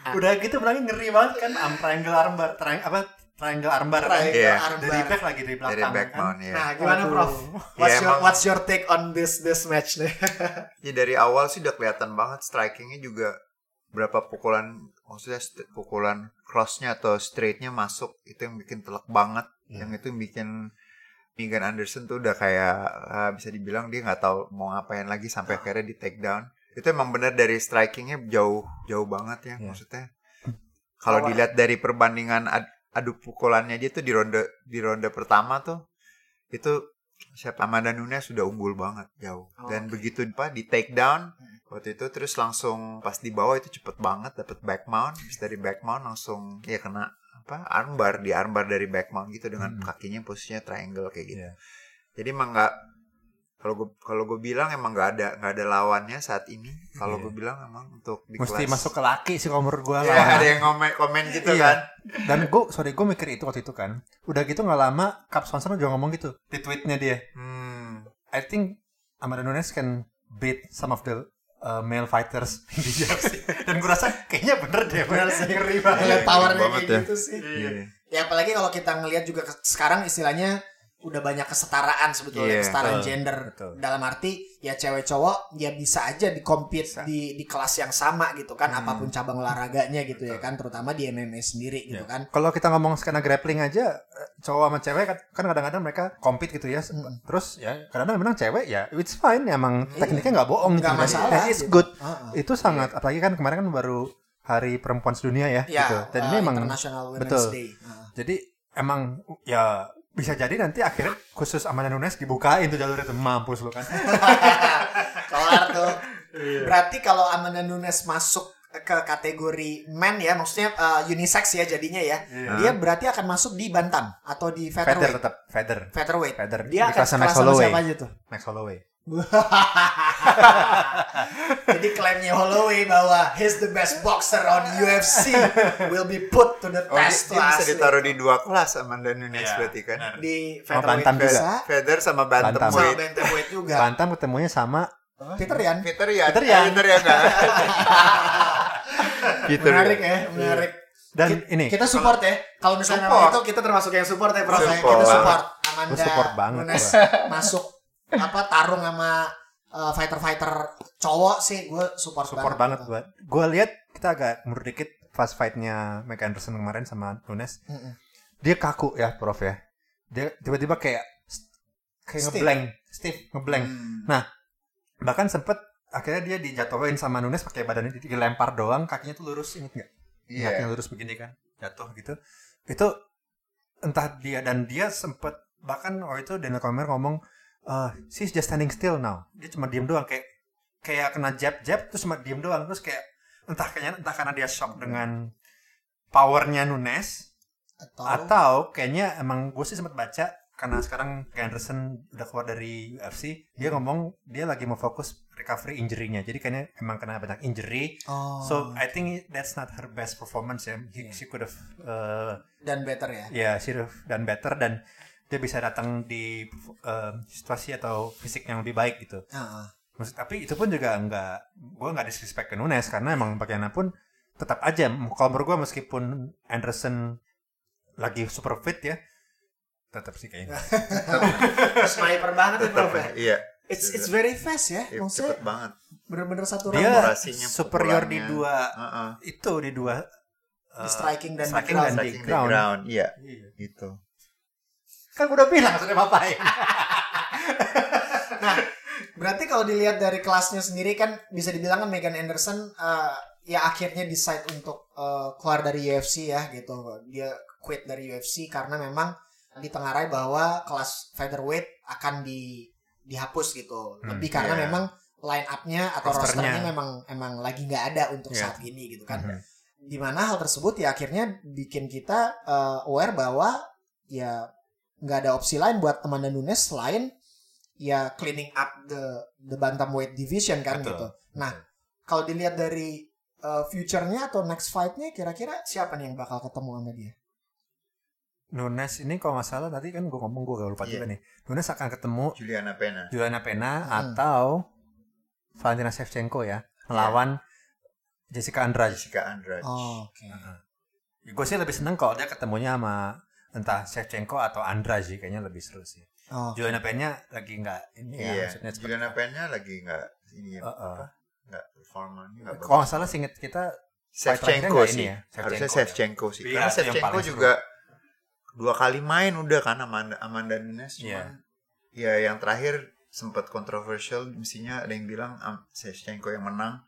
Speaker 2: Udah gitu menangnya ngeri banget kan, am triangle armbar, triang, apa triangle armbar. kan?
Speaker 1: Triangle
Speaker 3: Iya.
Speaker 1: armbar.
Speaker 2: Dari back lagi dari belakang.
Speaker 3: Dari back
Speaker 2: kan?
Speaker 3: ya.
Speaker 1: Nah, gimana
Speaker 2: Aduh.
Speaker 1: Prof? What's
Speaker 3: Ya,
Speaker 1: your
Speaker 3: emang-
Speaker 1: What's your take on this this match nih?
Speaker 3: Ya dari awal sih udah kelihatan banget strikingnya juga berapa pukulan maksudnya pukulan crossnya atau straightnya masuk itu yang bikin telak banget
Speaker 2: Iya.
Speaker 3: yang itu yang bikin Megan Anderson tuh udah kayak ah, bisa dibilang dia nggak tahu mau ngapain lagi sampai akhirnya di take down. Itu emang bener dari strikingnya jauh jauh banget ya
Speaker 2: Iya.
Speaker 3: maksudnya. Kalau dilihat dari perbandingan ad- adu pukulannya aja tuh di ronde di ronde pertama tuh itu siapa Amanda Nunes sudah unggul banget jauh.
Speaker 1: Oh,
Speaker 3: dan
Speaker 1: oke.
Speaker 3: begitu apa di take down
Speaker 1: Hmm.
Speaker 3: waktu itu terus langsung pas di bawah itu cepet banget dapet back mount Habis dari back mount langsung ya kena apa armbar di armbar dari back mount gitu dengan
Speaker 2: Hmm.
Speaker 3: kakinya posisinya triangle kayak gitu
Speaker 2: Iya.
Speaker 3: jadi emang nggak kalau gue kalau gue bilang emang nggak ada nggak ada lawannya saat ini kalau
Speaker 2: Iya.
Speaker 3: gue bilang emang untuk di
Speaker 2: Mesti
Speaker 3: kelas
Speaker 2: masuk ke laki sih menurut gue.
Speaker 3: ya, ada yang komen komen gitu
Speaker 2: Iya.
Speaker 3: kan
Speaker 2: Dan gue, sorry gue mikir itu waktu itu kan. Udah gitu nggak lama, Cap Swanson juga ngomong gitu di tweetnya dia.
Speaker 3: hmm.
Speaker 2: I think Amanda Nunes can beat some of the uh, male fighters di UFC. Dan gue rasa kayaknya bener deh.
Speaker 1: Bener sih.
Speaker 2: Ngeri banget.
Speaker 3: Iya,
Speaker 1: powernya kayak
Speaker 3: ya.
Speaker 1: gitu sih.
Speaker 3: Iya.
Speaker 1: Ya apalagi kalau kita ngelihat juga sekarang istilahnya udah banyak kesetaraan sebetulnya
Speaker 3: Iya,
Speaker 1: kesetaraan
Speaker 2: betul,
Speaker 1: gender
Speaker 2: betul.
Speaker 1: dalam arti ya cewek cowok ya bisa aja di compete di di kelas yang sama gitu kan
Speaker 3: Hmm.
Speaker 1: apa pun cabang olahraganya gitu ya kan terutama di MMA sendiri gitu
Speaker 2: Ya.
Speaker 1: kan
Speaker 2: Kalau kita ngomong skena grappling aja, eh, cowok sama cewek kan kan kadang-kadang mereka compete gitu ya.
Speaker 1: Mm.
Speaker 2: Terus ya kadang-kadang memang cewek ya it's fine emang tekniknya nggak bohong gitu.
Speaker 1: Nggak
Speaker 2: Dan
Speaker 1: masalah,
Speaker 2: It's
Speaker 1: gitu.
Speaker 2: good.
Speaker 1: Heeh.
Speaker 2: Itu sangat apalagi kan kemarin kan baru Hari Perempuan Sedunia ya,
Speaker 1: ya
Speaker 2: gitu. Dan
Speaker 1: uh,
Speaker 2: ini emang betul.
Speaker 1: Day Heeh.
Speaker 2: Jadi emang ya bisa jadi nanti akhirnya khusus Amanda Nunes dibukain tuh jalur itu mampus lu kan.
Speaker 1: kelar tuh
Speaker 2: Iya.
Speaker 1: berarti kalau Amanda Nunes masuk ke kategori men ya maksudnya uh, unisex ya jadinya ya
Speaker 2: Iya.
Speaker 1: dia berarti akan masuk di bantam atau di
Speaker 2: Feather
Speaker 1: featherweight
Speaker 2: tetap feather.
Speaker 1: featherweight
Speaker 2: Feather.
Speaker 1: dia
Speaker 2: Di
Speaker 1: akan sekelas sama siapa aja tuh
Speaker 2: Max Holloway.
Speaker 1: Jadi klaimnya Holloway bahwa he's the best boxer on UFC will be put to the
Speaker 3: Oh, dia,
Speaker 1: test
Speaker 3: dia
Speaker 1: lah
Speaker 3: bisa ditaruh di dua kelas Amanda Nunes
Speaker 2: Iya,
Speaker 3: berarti kan
Speaker 1: di
Speaker 2: Sama
Speaker 1: featherweight
Speaker 2: bantam juga.
Speaker 1: bisa,
Speaker 3: feather sama
Speaker 2: Bantam.
Speaker 1: sama
Speaker 3: bantamweight
Speaker 1: bantamweight juga.
Speaker 2: Bantam ketemunya sama
Speaker 1: Peter Yan.
Speaker 3: Peter ya
Speaker 2: Peter Yan.
Speaker 3: Peter ya kan Peter
Speaker 1: Menarik
Speaker 3: Yan.
Speaker 1: ya, menarik.
Speaker 2: dan
Speaker 1: Ki-
Speaker 2: ini
Speaker 1: kita support ya. Kalau misalnya
Speaker 3: Support.
Speaker 1: itu kita termasuk yang support ya, Prof. ya.
Speaker 3: Support.
Speaker 1: Kita support Amanda
Speaker 2: support banget,
Speaker 1: Nunes masuk apa tarung sama uh, fighter-fighter cowok sih gue support,
Speaker 2: support banget buat. Gue lihat kita agak mundur dikit pas fightnya Mike Anderson kemarin sama Nunes.
Speaker 1: Mm-mm.
Speaker 2: Dia kaku ya, Prof ya. Dia tiba-tiba kayak kayak ngeblank, stiff, ngeblank.
Speaker 3: Hmm.
Speaker 2: Bahkan sempet akhirnya dia dijatuhin sama Nunes pakai badannya di- dilempar doang, kakinya tuh lurus inget nggak?
Speaker 3: Iya.
Speaker 2: Kakinya lurus begini kan, jatuh gitu. Itu entah dia dan dia sempet bahkan waktu itu Daniel Cormier ngomong eh she's just standing still now. Dia cuma diem doang kayak kayak kena jab jab terus cuma diem doang. Terus kayak entah kayaknya entah karena dia shock dengan powernya Nunes
Speaker 1: Atau,
Speaker 2: atau kayaknya emang gue sih sempat baca karena sekarang Anderson udah keluar dari UFC dia ngomong dia lagi mau fokus recovery injury-nya. Jadi kayaknya emang kena banyak injury.
Speaker 1: Oh,
Speaker 2: so I think that's not her best performance ya. He- she could have uh,
Speaker 1: dan better ya.
Speaker 2: ya she could have done better. Dan dia bisa datang di uh, situasi atau fisik yang lebih baik gitu
Speaker 1: Heeh.
Speaker 2: Maksud, tapi itu pun juga nggak gue nggak disrespect ke Nunes karena emang bagaimanapun tetap aja kalau menurut gue meskipun Anderson lagi super fit ya tetap sih kayaknya
Speaker 1: Sniper banget ya, Prof. ya.
Speaker 3: Iya.
Speaker 1: It's it's very fast ya.
Speaker 3: Iya,
Speaker 1: Maksudnya
Speaker 3: cepet banget.
Speaker 1: bener-bener satu
Speaker 2: dia superior di dua
Speaker 3: Heeh.
Speaker 2: itu di dua
Speaker 1: di
Speaker 2: uh,
Speaker 1: striking dan di
Speaker 2: striking
Speaker 1: ground.
Speaker 2: dan di ground.
Speaker 3: ground. Iya,
Speaker 2: Iya.
Speaker 3: gitu.
Speaker 2: Kan gue udah bilang sudah ngapain
Speaker 1: Nah, berarti kalau dilihat dari kelasnya sendiri kan bisa dibilang kan Megan Anderson eh, ya akhirnya decide untuk eh, keluar dari UFC ya gitu. Dia quit dari UFC karena memang ditengarai bahwa kelas featherweight akan di dihapus gitu.
Speaker 2: Hmm,
Speaker 1: Lebih karena
Speaker 3: iya.
Speaker 1: memang line up-nya atau
Speaker 2: Rosternya.
Speaker 1: rosternya memang emang lagi nggak ada untuk
Speaker 2: Iya.
Speaker 1: saat ini gitu kan.
Speaker 2: Mhm.
Speaker 1: Di mana hal tersebut ya akhirnya bikin kita eh, aware bahwa ya nggak ada opsi lain buat Amanda Nunes selain ya cleaning up the the bantamweight division kan
Speaker 2: Betul.
Speaker 1: gitu. Nah, kalau dilihat dari uh, future-nya atau next fight-nya kira-kira siapa nih yang bakal ketemu sama dia?
Speaker 2: Nunes ini kalau nggak salah tadi kan gue ngomong gue gak lupa
Speaker 3: Iya.
Speaker 2: juga nih. Nunes akan ketemu
Speaker 3: Juliana Pena.
Speaker 2: Juliana Pena
Speaker 1: Hmm.
Speaker 2: atau Valentina Shevchenko ya melawan Jessica Andrade.
Speaker 3: Jessica Andrade.
Speaker 1: Oh, oke.
Speaker 2: Gue sih lebih seneng kalau dia ketemunya sama entah Shevchenko atau Andrade sih kayaknya lebih seru sih.
Speaker 1: Oh,
Speaker 2: Juliana Pena lagi nggak ini ya
Speaker 3: Iya,
Speaker 2: maksudnya cepet-
Speaker 3: Juliana Pena lagi nggak ini ya,
Speaker 2: Uh-uh.
Speaker 3: apa? Nggak performanya nggak
Speaker 2: Kalau nggak salah singkat kita
Speaker 3: Shevchenko sih.
Speaker 2: ya,
Speaker 3: Harusnya
Speaker 2: Shevchenko ya.
Speaker 3: Sih.
Speaker 2: Iya,
Speaker 3: Karena Shevchenko
Speaker 2: paling seru.
Speaker 3: juga dua kali main udah kan Amanda, Amanda Nunes
Speaker 2: Iya.
Speaker 3: cuman ya yang terakhir sempat kontroversial mestinya ada yang bilang um, Shevchenko yang menang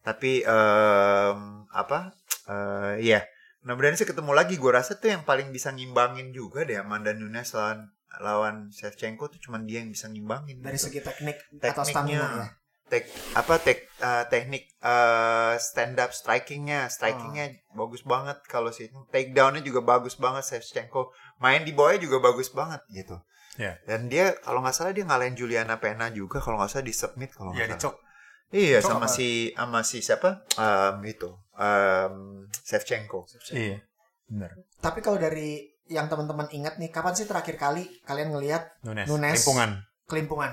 Speaker 3: tapi em, apa eh ya mudah-mudahan sih ketemu lagi gue rasa tuh yang paling bisa ngimbangin juga deh Amanda Nunes lawan lawan Shevchenko tuh cuman dia yang bisa ngimbangin
Speaker 1: dari
Speaker 3: gitu.
Speaker 1: segi teknik atau
Speaker 3: Tekniknya.
Speaker 1: stamina ya.
Speaker 3: tek apa tek eh, teknik eh, stand up strikingnya strikingnya bagus banget kalau sih take downnya juga bagus banget Shevchenko main di bawahnya juga bagus banget gitu
Speaker 2: Iya.
Speaker 3: dan dia kalau nggak salah dia ngalahin Juliana Pena juga kalau nggak salah di submit kalau nggak salah
Speaker 2: dicok.
Speaker 3: Iya
Speaker 2: Cok
Speaker 3: sama
Speaker 2: apa?
Speaker 3: si sama si siapa Em, itu Em, Shevchenko
Speaker 2: Iya. Benar.
Speaker 1: Tapi kalau dari yang teman-teman ingat nih, kapan sih terakhir kali kalian ngelihat
Speaker 2: Nunes.
Speaker 1: Nunes.
Speaker 2: Limpungan.
Speaker 1: kelimpungan?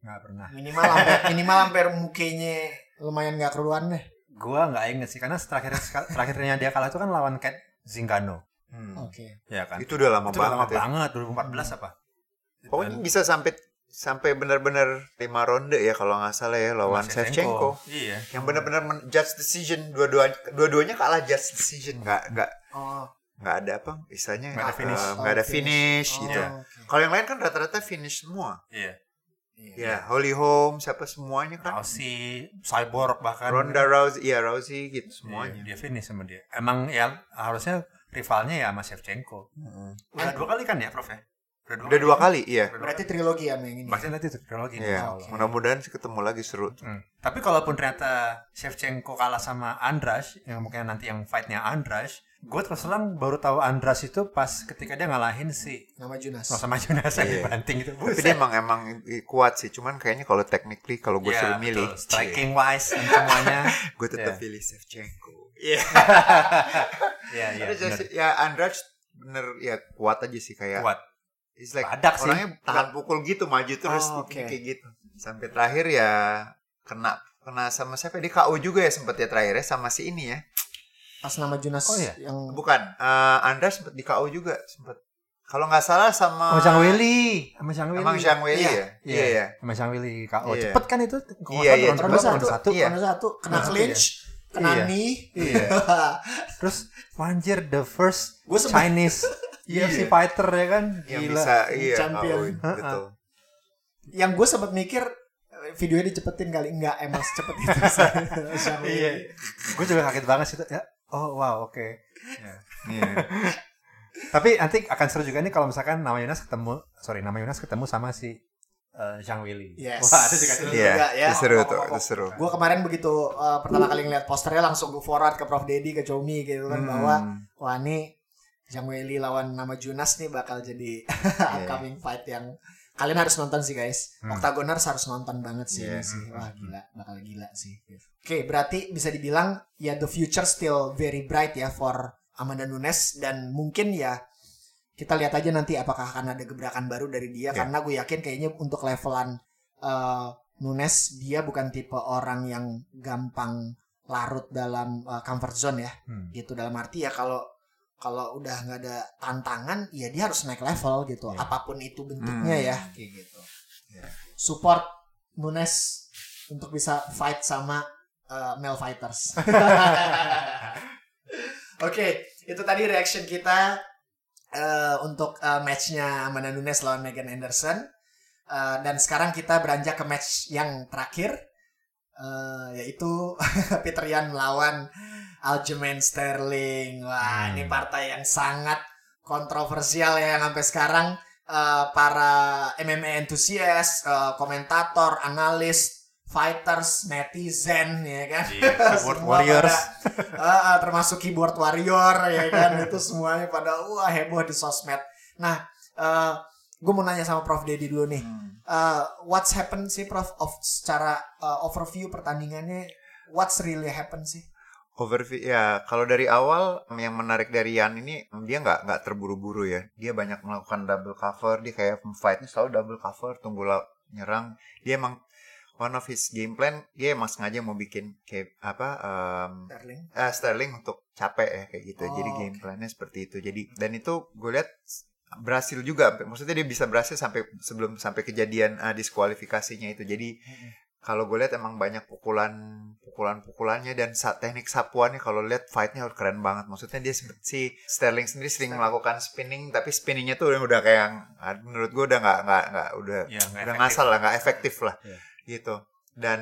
Speaker 2: Nggak pernah.
Speaker 1: Minimal hampir minimal hampir mukanya lumayan nggak keruan deh.
Speaker 2: Gua nggak inget sih karena terakhir terakhirnya dia kalah itu kan lawan Kat Zingano.
Speaker 3: Hmm.
Speaker 1: Oke.
Speaker 2: Ya kan.
Speaker 3: itu udah lama
Speaker 2: Itu udah lama
Speaker 3: banget ya.
Speaker 2: banget 2014 apa?
Speaker 3: pokoknya bisa sampai sampai benar-benar lima ronde ya kalau nggak salah ya lawan Shevchenko
Speaker 2: Iya.
Speaker 3: yang benar-benar judge decision dua-duanya dua-duanya kalah judge decision nggak nggak
Speaker 1: Oh,
Speaker 3: nggak ada apa istilahnya
Speaker 2: Nggak ada
Speaker 3: eh,
Speaker 2: finish.
Speaker 3: nggak ada
Speaker 1: Oh,
Speaker 3: finish
Speaker 1: oh,
Speaker 3: gitu
Speaker 1: oke.
Speaker 3: kalau yang lain kan rata-rata finish semua
Speaker 2: Iya.
Speaker 1: Iya.
Speaker 3: ya Holly Holm siapa semuanya kan
Speaker 2: Rousey, Cyborg bahkan.
Speaker 3: Ronda Rousey iya Rousey gitu
Speaker 2: Iya,
Speaker 3: semuanya
Speaker 2: dia finish sama dia. Emang ya harusnya rivalnya ya sama Shevchenko. Udah dua kali kan ya, Prof ya?
Speaker 3: Udah dua kali iya
Speaker 1: Berarti trilogi ya yang ini.
Speaker 2: Bahkan nanti itu trilogi.
Speaker 3: iya
Speaker 2: Allah.
Speaker 3: mudah-mudahan sih ketemu lagi seru
Speaker 2: Hmm. Tapi kalaupun ternyata Shevchenko kalah sama Andras, yang mungkin nanti yang fightnya Andras, gue terus terang baru tahu Andras itu pas ketika dia ngalahin si
Speaker 1: Nama Junas.
Speaker 2: oh, sama Jonas yang
Speaker 3: Iya.
Speaker 2: dibanting itu.
Speaker 3: tapi dia emang emang kuat sih cuman kayaknya kalau technically kalau gue
Speaker 2: Iya,
Speaker 3: suruh milih
Speaker 2: betul. striking wise dan semuanya.
Speaker 3: gue tetap
Speaker 2: Iya.
Speaker 3: pilih Shevchenko iya
Speaker 2: Iya, iya.
Speaker 3: Ya Andrade bener ya kuat aja sih kayak
Speaker 2: Kuat.
Speaker 3: It's like
Speaker 2: Badak sih.
Speaker 3: orangnya tahan pukul gitu maju terus
Speaker 1: Oh,
Speaker 3: kayak
Speaker 1: oke.
Speaker 3: gitu sampai terakhir ya kena kena sama siapa di KO juga ya sempet ya terakhir ya sama si ini ya
Speaker 1: Pas nama Junas
Speaker 2: Oh, iya.
Speaker 1: yang
Speaker 3: bukan eh Andrade sempet di KO juga sempet kalau nggak salah sama
Speaker 2: Sama Zhang Weili, sama Zhang Weili.
Speaker 3: emang Zhang Weili
Speaker 1: Iya.
Speaker 3: ya iya ya
Speaker 2: Sama Zhang Weili KO.
Speaker 3: Iya.
Speaker 2: Cepet kan itu?
Speaker 3: Iya, iya,
Speaker 2: ronde
Speaker 1: satu,
Speaker 2: ronde satu.
Speaker 3: Iya.
Speaker 1: satu kena clinch, kena
Speaker 2: Iya.
Speaker 1: knee.
Speaker 2: Iya. Terus Wanjir the first Chinese UFC
Speaker 3: Iya.
Speaker 2: fighter ya kan?
Speaker 3: yang
Speaker 2: Gila.
Speaker 3: bisa iya
Speaker 1: Champion.
Speaker 3: KO betul
Speaker 1: yang gue sempat mikir eh, videonya dicepetin kali enggak emang secepat itu.
Speaker 2: Iya. Gue juga kaget banget sih. Ya. Oh wow, oke. Ya.
Speaker 3: Iya.
Speaker 2: Tapi nanti akan seru juga nih kalau misalkan nama Yunas ketemu, sorry nama Yunas ketemu sama si eh, Zhang Weili.
Speaker 1: Yes.
Speaker 2: Wah, itu juga seru.
Speaker 3: Iya,
Speaker 1: juga, ya.
Speaker 3: itu seru tuh itu seru
Speaker 1: Gue kemarin begitu eh, pertama kali ngeliat posternya langsung gue forward ke Prof Dedi ke Comi gitu kan
Speaker 3: Hmm.
Speaker 1: bahwa wah ini Zhang Weili lawan nama Junas nih bakal jadi upcoming fight yang kalian harus nonton sih guys.
Speaker 2: Hmm.
Speaker 1: Octagoners harus nonton banget sih ini sih. Wah gila, bakal gila sih. Oke, berarti bisa dibilang ya the future still very bright ya for Amanda Nunes dan mungkin ya kita lihat aja nanti apakah akan ada gebrakan baru dari dia
Speaker 2: Ya.
Speaker 1: karena gue yakin kayaknya untuk levelan eh, Nunes dia bukan tipe orang yang gampang larut dalam eh, comfort zone ya
Speaker 2: Hmm.
Speaker 1: gitu dalam arti ya kalau kalau udah nggak ada tantangan ya dia harus naik level gitu
Speaker 2: Ya.
Speaker 1: apa pun itu bentuknya
Speaker 3: Hmm.
Speaker 1: ya kayak gitu
Speaker 3: Ya.
Speaker 1: support Nunes untuk bisa fight sama uh, male fighters oke itu tadi reaction kita uh, untuk uh, matchnya Amanda Nunes lawan Megan Anderson Uh, dan sekarang kita beranjak ke match yang terakhir uh, yaitu Peter Yan melawan Aljamain Sterling. Wah,
Speaker 2: Hmm.
Speaker 1: ini partai yang sangat kontroversial ya yang sampai sekarang uh, para MMA enthusiast, uh, komentator, analis, fighters, netizen ya kan.
Speaker 2: Iya, keyboard warriors.
Speaker 1: pada, uh, uh, termasuk keyboard warrior ya kan itu semuanya pada wah heboh di sosmed. Nah, uh, gue mau nanya sama Prof Dedi dulu nih.
Speaker 3: Hmm.
Speaker 1: Uh, what's happen sih Prof of secara uh, overview pertandingannya what's really happen sih?
Speaker 3: Overview ya kalau dari awal yang menarik dari Yan ini dia nggak nggak terburu-buru ya. Dia banyak melakukan double cover dia kayak fightnya selalu double cover tunggu lah nyerang. Dia emang one of his game plan dia emang sengaja mau bikin kayak apa um,
Speaker 1: Sterling.
Speaker 3: eh, Sterling untuk capek ya kayak gitu.
Speaker 1: Oh,
Speaker 3: jadi game
Speaker 1: oke.
Speaker 3: plannya seperti itu. Jadi dan itu gue lihat berhasil juga maksudnya dia bisa berhasil sampai sebelum sampai kejadian uh, diskualifikasinya itu. Jadi kalau gue lihat emang banyak pukulan pukulan pukulannya dan sa- teknik sapuannya kalau lihat fightnya keren banget maksudnya dia si Sterling sendiri sering melakukan spinning tapi spinningnya tuh udah kayak yang ah, menurut gue udah nggak nggak nggak udah
Speaker 2: Ya, nggak
Speaker 3: udah ngasal lah nggak efektif lah
Speaker 2: Iya.
Speaker 3: gitu dan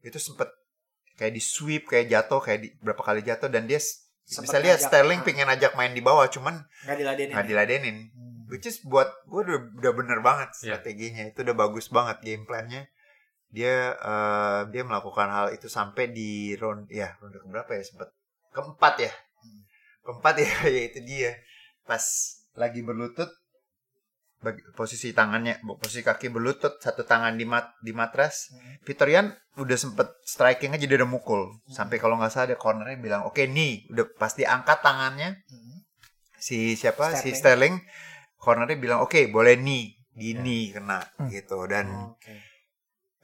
Speaker 3: itu sempet kayak di sweep kayak jatuh kayak di, berapa kali jatuh dan dia
Speaker 1: Sempet
Speaker 3: bisa lihat Sterling
Speaker 1: ah.
Speaker 3: pengen ajak main di bawah cuman
Speaker 1: Nggak diladenin.
Speaker 3: nggak
Speaker 1: ya?
Speaker 3: diladenin
Speaker 1: Hmm.
Speaker 3: which is buat gue udah, udah bener banget
Speaker 2: Iya.
Speaker 3: strateginya itu udah bagus banget game plannya dia eh, dia melakukan hal itu sampai di round ya ronde keberapa ya sempat keempat ya
Speaker 1: Hmm.
Speaker 3: keempat ya ya itu dia pas lagi berlutut bagi, posisi tangannya posisi kaki berlutut satu tangan di mat di matras
Speaker 1: Hmm.
Speaker 3: Peter Yan udah sempet striking aja dia udah mukul sampai kalau nggak salah ada cornernya bilang oke nih udah pasti angkat tangannya
Speaker 1: Hmm.
Speaker 3: si siapa si
Speaker 1: Sterling.
Speaker 3: Sterling cornernya bilang oke boleh nih di
Speaker 2: Ya.
Speaker 3: knee kena
Speaker 2: Hmm.
Speaker 3: gitu dan
Speaker 1: Oke.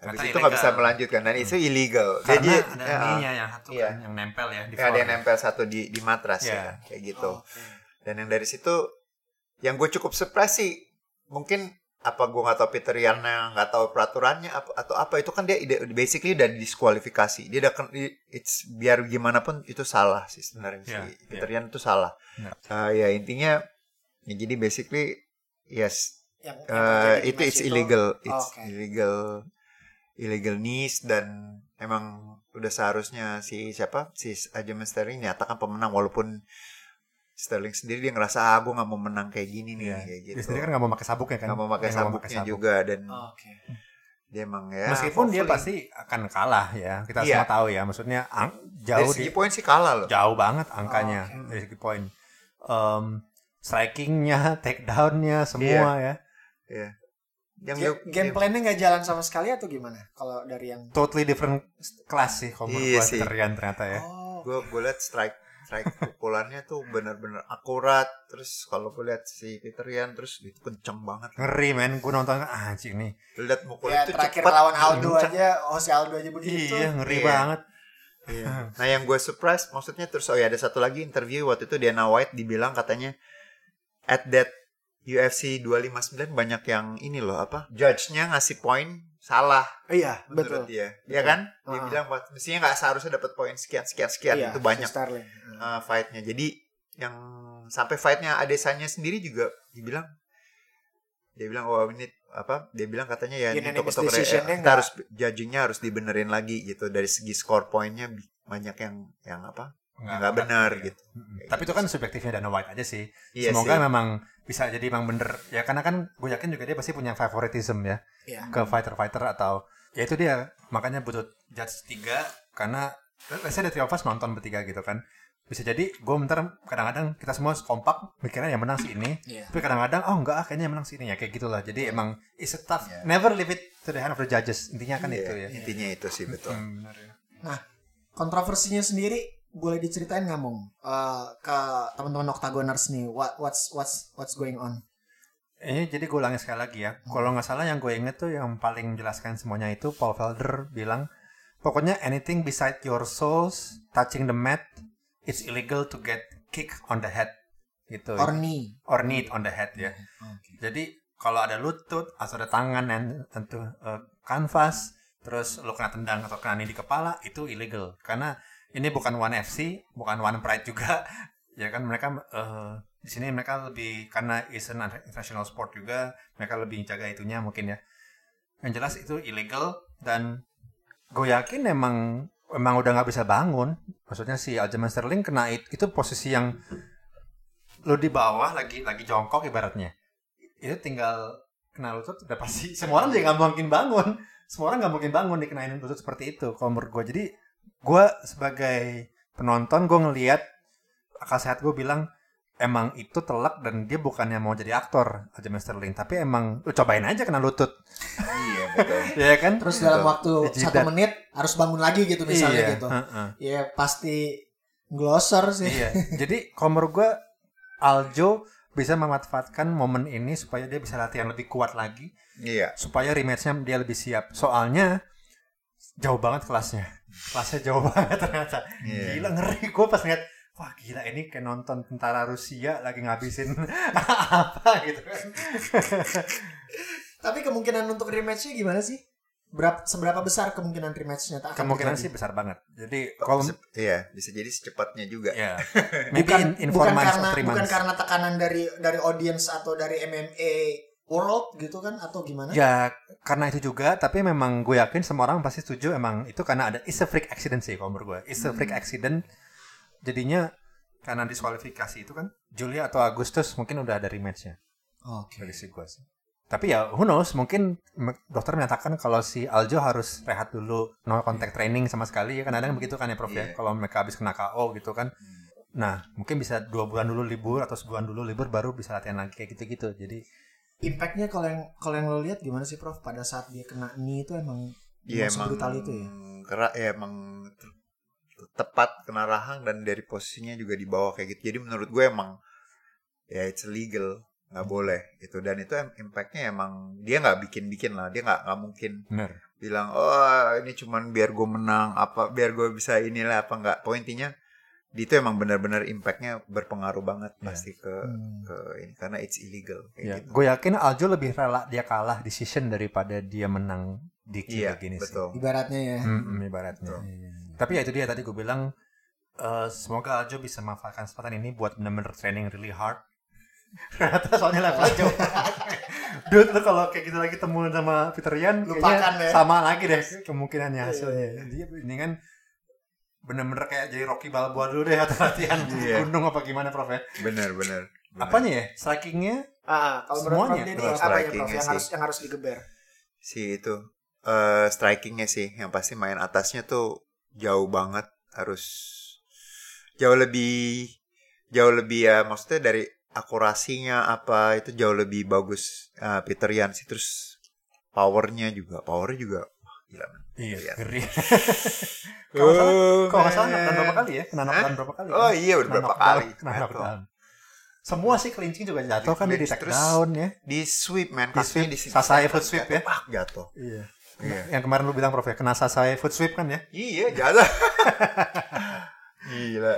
Speaker 3: Habis
Speaker 2: Kata
Speaker 3: itu nggak bisa melanjutkan dan itu illegal
Speaker 2: Karena
Speaker 3: jadi
Speaker 2: ada
Speaker 3: ya,
Speaker 2: ininya yang satu
Speaker 3: Iya.
Speaker 2: kan, yang nempel ya di
Speaker 3: ya, ada yang nempel satu di di matras
Speaker 2: Iya.
Speaker 3: ya kayak gitu
Speaker 1: Oke.
Speaker 3: dan yang dari situ yang gue cukup surprise sih mungkin apa gue nggak tahu Peter Yan nggak tahu peraturannya apa, atau apa itu kan dia ide- basically udah diskualifikasi dia udah it's biar gimana pun itu salah sih sebenarnya
Speaker 2: Iya,
Speaker 3: si Peter Yan itu salah
Speaker 2: Iya.
Speaker 3: Eh, ya intinya ya jadi basically yes
Speaker 1: Yang, yang
Speaker 3: Eh, itu it's illegal it's
Speaker 1: Oke.
Speaker 3: illegal illegal knees dan emang udah seharusnya si siapa si Aljamain Sterling nyatakan pemenang walaupun Sterling sendiri dia ngerasa ah gue nggak mau menang kayak gini nih
Speaker 2: Iya.
Speaker 3: kayak gitu
Speaker 2: Dia sendiri kan nggak mau pakai sabuknya kan
Speaker 3: nggak mau pakai
Speaker 2: nggak
Speaker 3: sabuknya
Speaker 2: sabuk.
Speaker 3: juga dan
Speaker 1: Oke.
Speaker 3: dia emang ya
Speaker 2: Meskipun dia pasti akan kalah ya. Kita
Speaker 3: Iya.
Speaker 2: semua tahu ya. Maksudnya ang-
Speaker 3: dari
Speaker 2: jauh
Speaker 3: segi
Speaker 2: di,
Speaker 3: poin sih kalah loh
Speaker 2: jauh banget angkanya
Speaker 1: Oh, oke.
Speaker 2: dari segi poin. Em, strikingnya, takedownnya semua ya.
Speaker 3: Iya. Yang
Speaker 1: Ga-
Speaker 3: dia-
Speaker 1: game plannya nggak jalan sama sekali atau gimana? Kalau dari yang
Speaker 2: Totally different kelas sih kalau
Speaker 3: Iya
Speaker 2: gua
Speaker 3: sih.
Speaker 2: Terian ternyata ya.
Speaker 1: Oh,
Speaker 3: gue gue liat strike strike pukulannya tuh bener-bener akurat terus kalau gue lihat si Peter terus itu kenceng banget
Speaker 2: Ngeri men, gue nonton ah, anjing nih.
Speaker 3: Liat mukul
Speaker 1: ya
Speaker 3: itu
Speaker 1: terakhir
Speaker 3: cepet
Speaker 1: lawan Aldo
Speaker 3: kenceng.
Speaker 1: aja, oh si Aldo aja begitu.
Speaker 2: Iya, ngeri
Speaker 3: Iya.
Speaker 2: banget.
Speaker 3: Iya. Nah yang gue surprise maksudnya terus oh ya ada satu lagi interview waktu itu Dana White dibilang katanya at that UFC 259 banyak yang ini loh apa judge-nya ngasih poin salah
Speaker 1: Iya, betul.
Speaker 3: dia. Iya kan? Dia
Speaker 1: Ah.
Speaker 3: bilang "Wah, mestinya nggak seharusnya dapat poin sekian sekian sekian
Speaker 1: Iya,
Speaker 3: itu banyak uh, fight-nya. Jadi yang sampai fight-nya Adesanya sendiri juga dibilang dia bilang oh ini apa dia bilang katanya ya ini
Speaker 1: decision-nya
Speaker 3: kita
Speaker 1: nggak-
Speaker 3: harus judgingnya harus dibenerin lagi gitu dari segi score poinnya banyak yang yang apa yang nggak benar
Speaker 2: iya.
Speaker 3: gitu
Speaker 2: Mm-mm. Tapi itu kan subjektifnya Dana White aja sih.
Speaker 3: Iya
Speaker 2: Semoga
Speaker 3: sih.
Speaker 2: memang bisa jadi memang bener. Ya karena kan gue yakin juga dia pasti punya favoritism ya
Speaker 1: Iya.
Speaker 2: ke fighter-fighter atau ya itu dia. Makanya butuh judge tiga karena let's say the three of us nonton bertiga gitu kan. Bisa jadi gue bentar kadang-kadang kita semua kompak mikirnya yang menang si ini.
Speaker 1: Iya.
Speaker 2: tapi kadang-kadang oh enggak ah, kayaknya yang menang si ini. Ya kayak gitulah jadi emang it's a tough
Speaker 3: Iya.
Speaker 2: never leave it to the hand of the judges. Intinya kan
Speaker 3: Iya,
Speaker 2: itu ya.
Speaker 3: intinya itu sih betul.
Speaker 2: Hmm, benar ya.
Speaker 1: Kontroversinya sendiri boleh diceritain nggak mong Eh, ke teman-teman Octagoners nih? What what's what's what's going on?
Speaker 2: Ini jadi gue ulangi sekali lagi ya. Kalau nggak salah yang gue inget tuh yang paling menjelaskan semuanya itu Paul Felder bilang pokoknya anything beside your souls touching the mat it's illegal to get kick on the head gitu
Speaker 1: Or knee.
Speaker 2: or knee on the head ya.
Speaker 1: Oke.
Speaker 2: Jadi kalau ada lutut atau ada tangan yang tentu eh, kanvas terus lo kena tendang atau kena di kepala itu illegal karena ini bukan one FC bukan one pride juga. Ya kan mereka eh, di sini mereka lebih karena is an international sport juga mereka lebih jaga itunya mungkin ya. Yang jelas itu illegal dan gue yakin emang emang udah nggak bisa bangun. Maksudnya si Aljamain Sterling kena it- itu posisi yang lo di bawah lagi lagi jongkok ibaratnya. Itu tinggal kena lutut udah pasti semua orang juga nggak mungkin bangun. Semua orang nggak mungkin bangun dikenain lutut seperti itu kalau menurut gue jadi gue sebagai penonton gue ngelihat akal sehat gue bilang emang itu telak dan dia bukannya mau jadi aktor Aljamain Sterling tapi emang lu cobain aja kena lutut
Speaker 3: iya betul
Speaker 2: ya kan
Speaker 1: Terus dalam
Speaker 3: Betul.
Speaker 1: waktu satu menit harus bangun lagi gitu misalnya
Speaker 2: iya,
Speaker 1: gitu.
Speaker 2: heeh.
Speaker 1: Ya pasti glosor sih.
Speaker 2: iya jadi menurut gue Aljo bisa memanfaatkan momen ini supaya dia bisa latihan lebih kuat lagi
Speaker 3: iya
Speaker 2: supaya rematchnya dia lebih siap soalnya jauh banget kelasnya. Kelasnya jauh banget ternyata.
Speaker 3: Iya.
Speaker 2: gila ngeri. Gue pas ngeliat wah gila ini kayak nonton tentara Rusia lagi ngabisin apa gitu. Kan
Speaker 1: Tapi kemungkinan untuk rematchnya gimana sih? Berapa seberapa besar kemungkinan rematchnya? Tak
Speaker 2: kemungkinan sih besar banget. Jadi kalau
Speaker 3: iya bisa jadi secepatnya juga.
Speaker 2: Ya
Speaker 1: bukan, bukan karena bukan karena tekanan dari dari audience atau dari MMA world gitu kan atau gimana?
Speaker 2: Ya karena itu juga, tapi memang gue yakin semua orang pasti setuju emang itu karena ada it's a freak accident sih kalau menurut gue. It's a freak accident. Jadinya karena diskualifikasi itu kan Julia atau Agustus mungkin udah ada rematchnya
Speaker 1: Oke.
Speaker 2: dari si gue sih. Tapi ya who knows, mungkin dokter menyatakan kalau si Aljo harus rehat dulu, no contact training sama sekali ya kadang-kadang begitu kan ya Prof ya.
Speaker 3: Iya.
Speaker 2: Kalau mereka habis kena KO gitu kan. Nah, mungkin bisa dua bulan dulu libur atau sebulan dulu libur baru bisa latihan lagi kayak gitu-gitu. Jadi
Speaker 1: Impactnya kalau yang kalau yang lo lihat gimana sih Prof pada saat dia kena knee itu emang
Speaker 3: Iya
Speaker 1: emang
Speaker 3: emang
Speaker 1: sebrutal itu ya?
Speaker 3: Kerak ya emang te- tepat kena rahang dan dari posisinya juga di bawah kayak gitu. Jadi menurut gue emang ya it's illegal nggak boleh itu dan itu em- impactnya emang dia nggak bikin bikin lah dia nggak nggak mungkin
Speaker 2: bener.
Speaker 3: bilang oh ini cuman biar gue menang apa biar gue bisa inilah apa nggak pointinya itu emang benar-benar impactnya berpengaruh banget
Speaker 2: Iya.
Speaker 3: pasti ke
Speaker 1: Hmm.
Speaker 3: ke ini karena it's illegal kayak
Speaker 2: Ya,
Speaker 3: gitu
Speaker 2: gue yakin Aljo lebih rela dia kalah decision daripada dia menang di
Speaker 3: iya
Speaker 2: kayak gini
Speaker 3: betul
Speaker 1: Ibaratnya ya.
Speaker 2: sih. Hmm, ibaratnya.
Speaker 3: Betul.
Speaker 2: Iya. Tapi ya itu dia tadi gue bilang eh, semoga Aljo bisa memanfaatkan kesempatan ini buat bener-bener training really hard. Ternyata soalnya levelnya jauh. Dude, lu kalau kayak gitu lagi temu sama Peter Yan,
Speaker 1: Lupakan ya.
Speaker 2: sama lagi deh kemungkinannya
Speaker 1: Iya,
Speaker 2: hasilnya. Dia ini kan bener-bener kayak jadi Rocky Balboa dulu deh atau latihan
Speaker 3: Iya.
Speaker 2: gunung apa gimana Prof ya?
Speaker 3: benar benar benar.
Speaker 2: Apanya ya? Strikingnya
Speaker 1: Ah, kalau menurut
Speaker 2: Semuanya.
Speaker 3: Kalau
Speaker 1: apa ya Prof yang
Speaker 3: sih.
Speaker 1: harus yang harus digeber?
Speaker 3: si itu eh strikingnya sih yang pasti main atasnya tuh jauh banget harus jauh lebih jauh lebih ya maksudnya dari akurasinya apa itu jauh lebih bagus eh, Peter Yan sih terus powernya juga powernya juga gila man.
Speaker 2: Iya,
Speaker 3: Iya.
Speaker 2: ngeri. Kalau nggak salah,
Speaker 3: Oh,
Speaker 2: kalau nggak salah knockdown berapa kali ya? Knockdown
Speaker 3: Hah?
Speaker 2: berapa kali?
Speaker 3: Oh iya udah berapa kali
Speaker 2: Kena
Speaker 3: Jatuh.
Speaker 2: knockdown. Semua sih clinching juga jatuh kan di take down ya.
Speaker 3: di sweep man
Speaker 2: Di sweep,
Speaker 3: di sini.
Speaker 2: Sasai foot sweep ya.
Speaker 3: Wah, jatuh
Speaker 2: Iya.
Speaker 3: Iya.
Speaker 2: Yang kemarin lu bilang Prof ya, kena sasai foot sweep kan ya?
Speaker 3: iya jatuh gila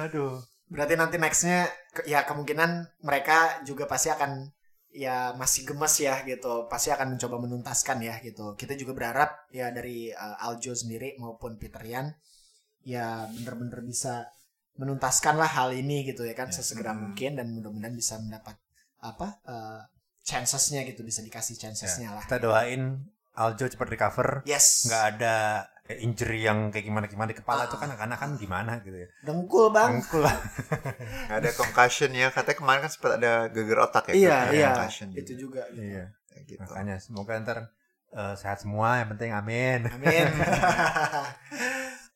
Speaker 2: Aduh.
Speaker 1: Berarti nanti nextnya ya kemungkinan mereka juga pasti akan ya masih gemes ya gitu. Pasti akan mencoba menuntaskan ya gitu. Kita juga berharap ya dari uh, Aljo sendiri maupun Peter Yan ya bener-bener bisa menuntaskan lah hal ini gitu ya kan
Speaker 2: Ya.
Speaker 1: sesegera
Speaker 3: Hmm.
Speaker 1: mungkin dan mudah-mudahan bisa mendapat apa uh, chancesnya gitu bisa dikasih chancesnya lah.
Speaker 2: Kita doain Aljo cepat recover.
Speaker 1: Yes.
Speaker 2: Nggak ada kayak injury yang kayak gimana-gimana di kepala
Speaker 1: Ah.
Speaker 2: itu kan karena kan gimana gitu ya.
Speaker 1: Dengkul bang.
Speaker 2: Dengkul lah.
Speaker 3: Ada concussion ya katanya kemarin kan sempat ada geger otak ya
Speaker 1: Iya iya.
Speaker 3: concussion
Speaker 1: Itu juga. Gitu.
Speaker 2: Iya.
Speaker 3: Kayak gitu
Speaker 2: Makanya semoga ntar eh, sehat semua yang penting amin.
Speaker 1: Amin.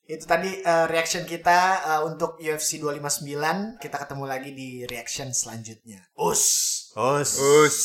Speaker 1: Itu tadi uh, reaction kita uh, untuk UFC 259. Kita ketemu lagi di reaction selanjutnya. Us.
Speaker 2: Us.
Speaker 3: Us.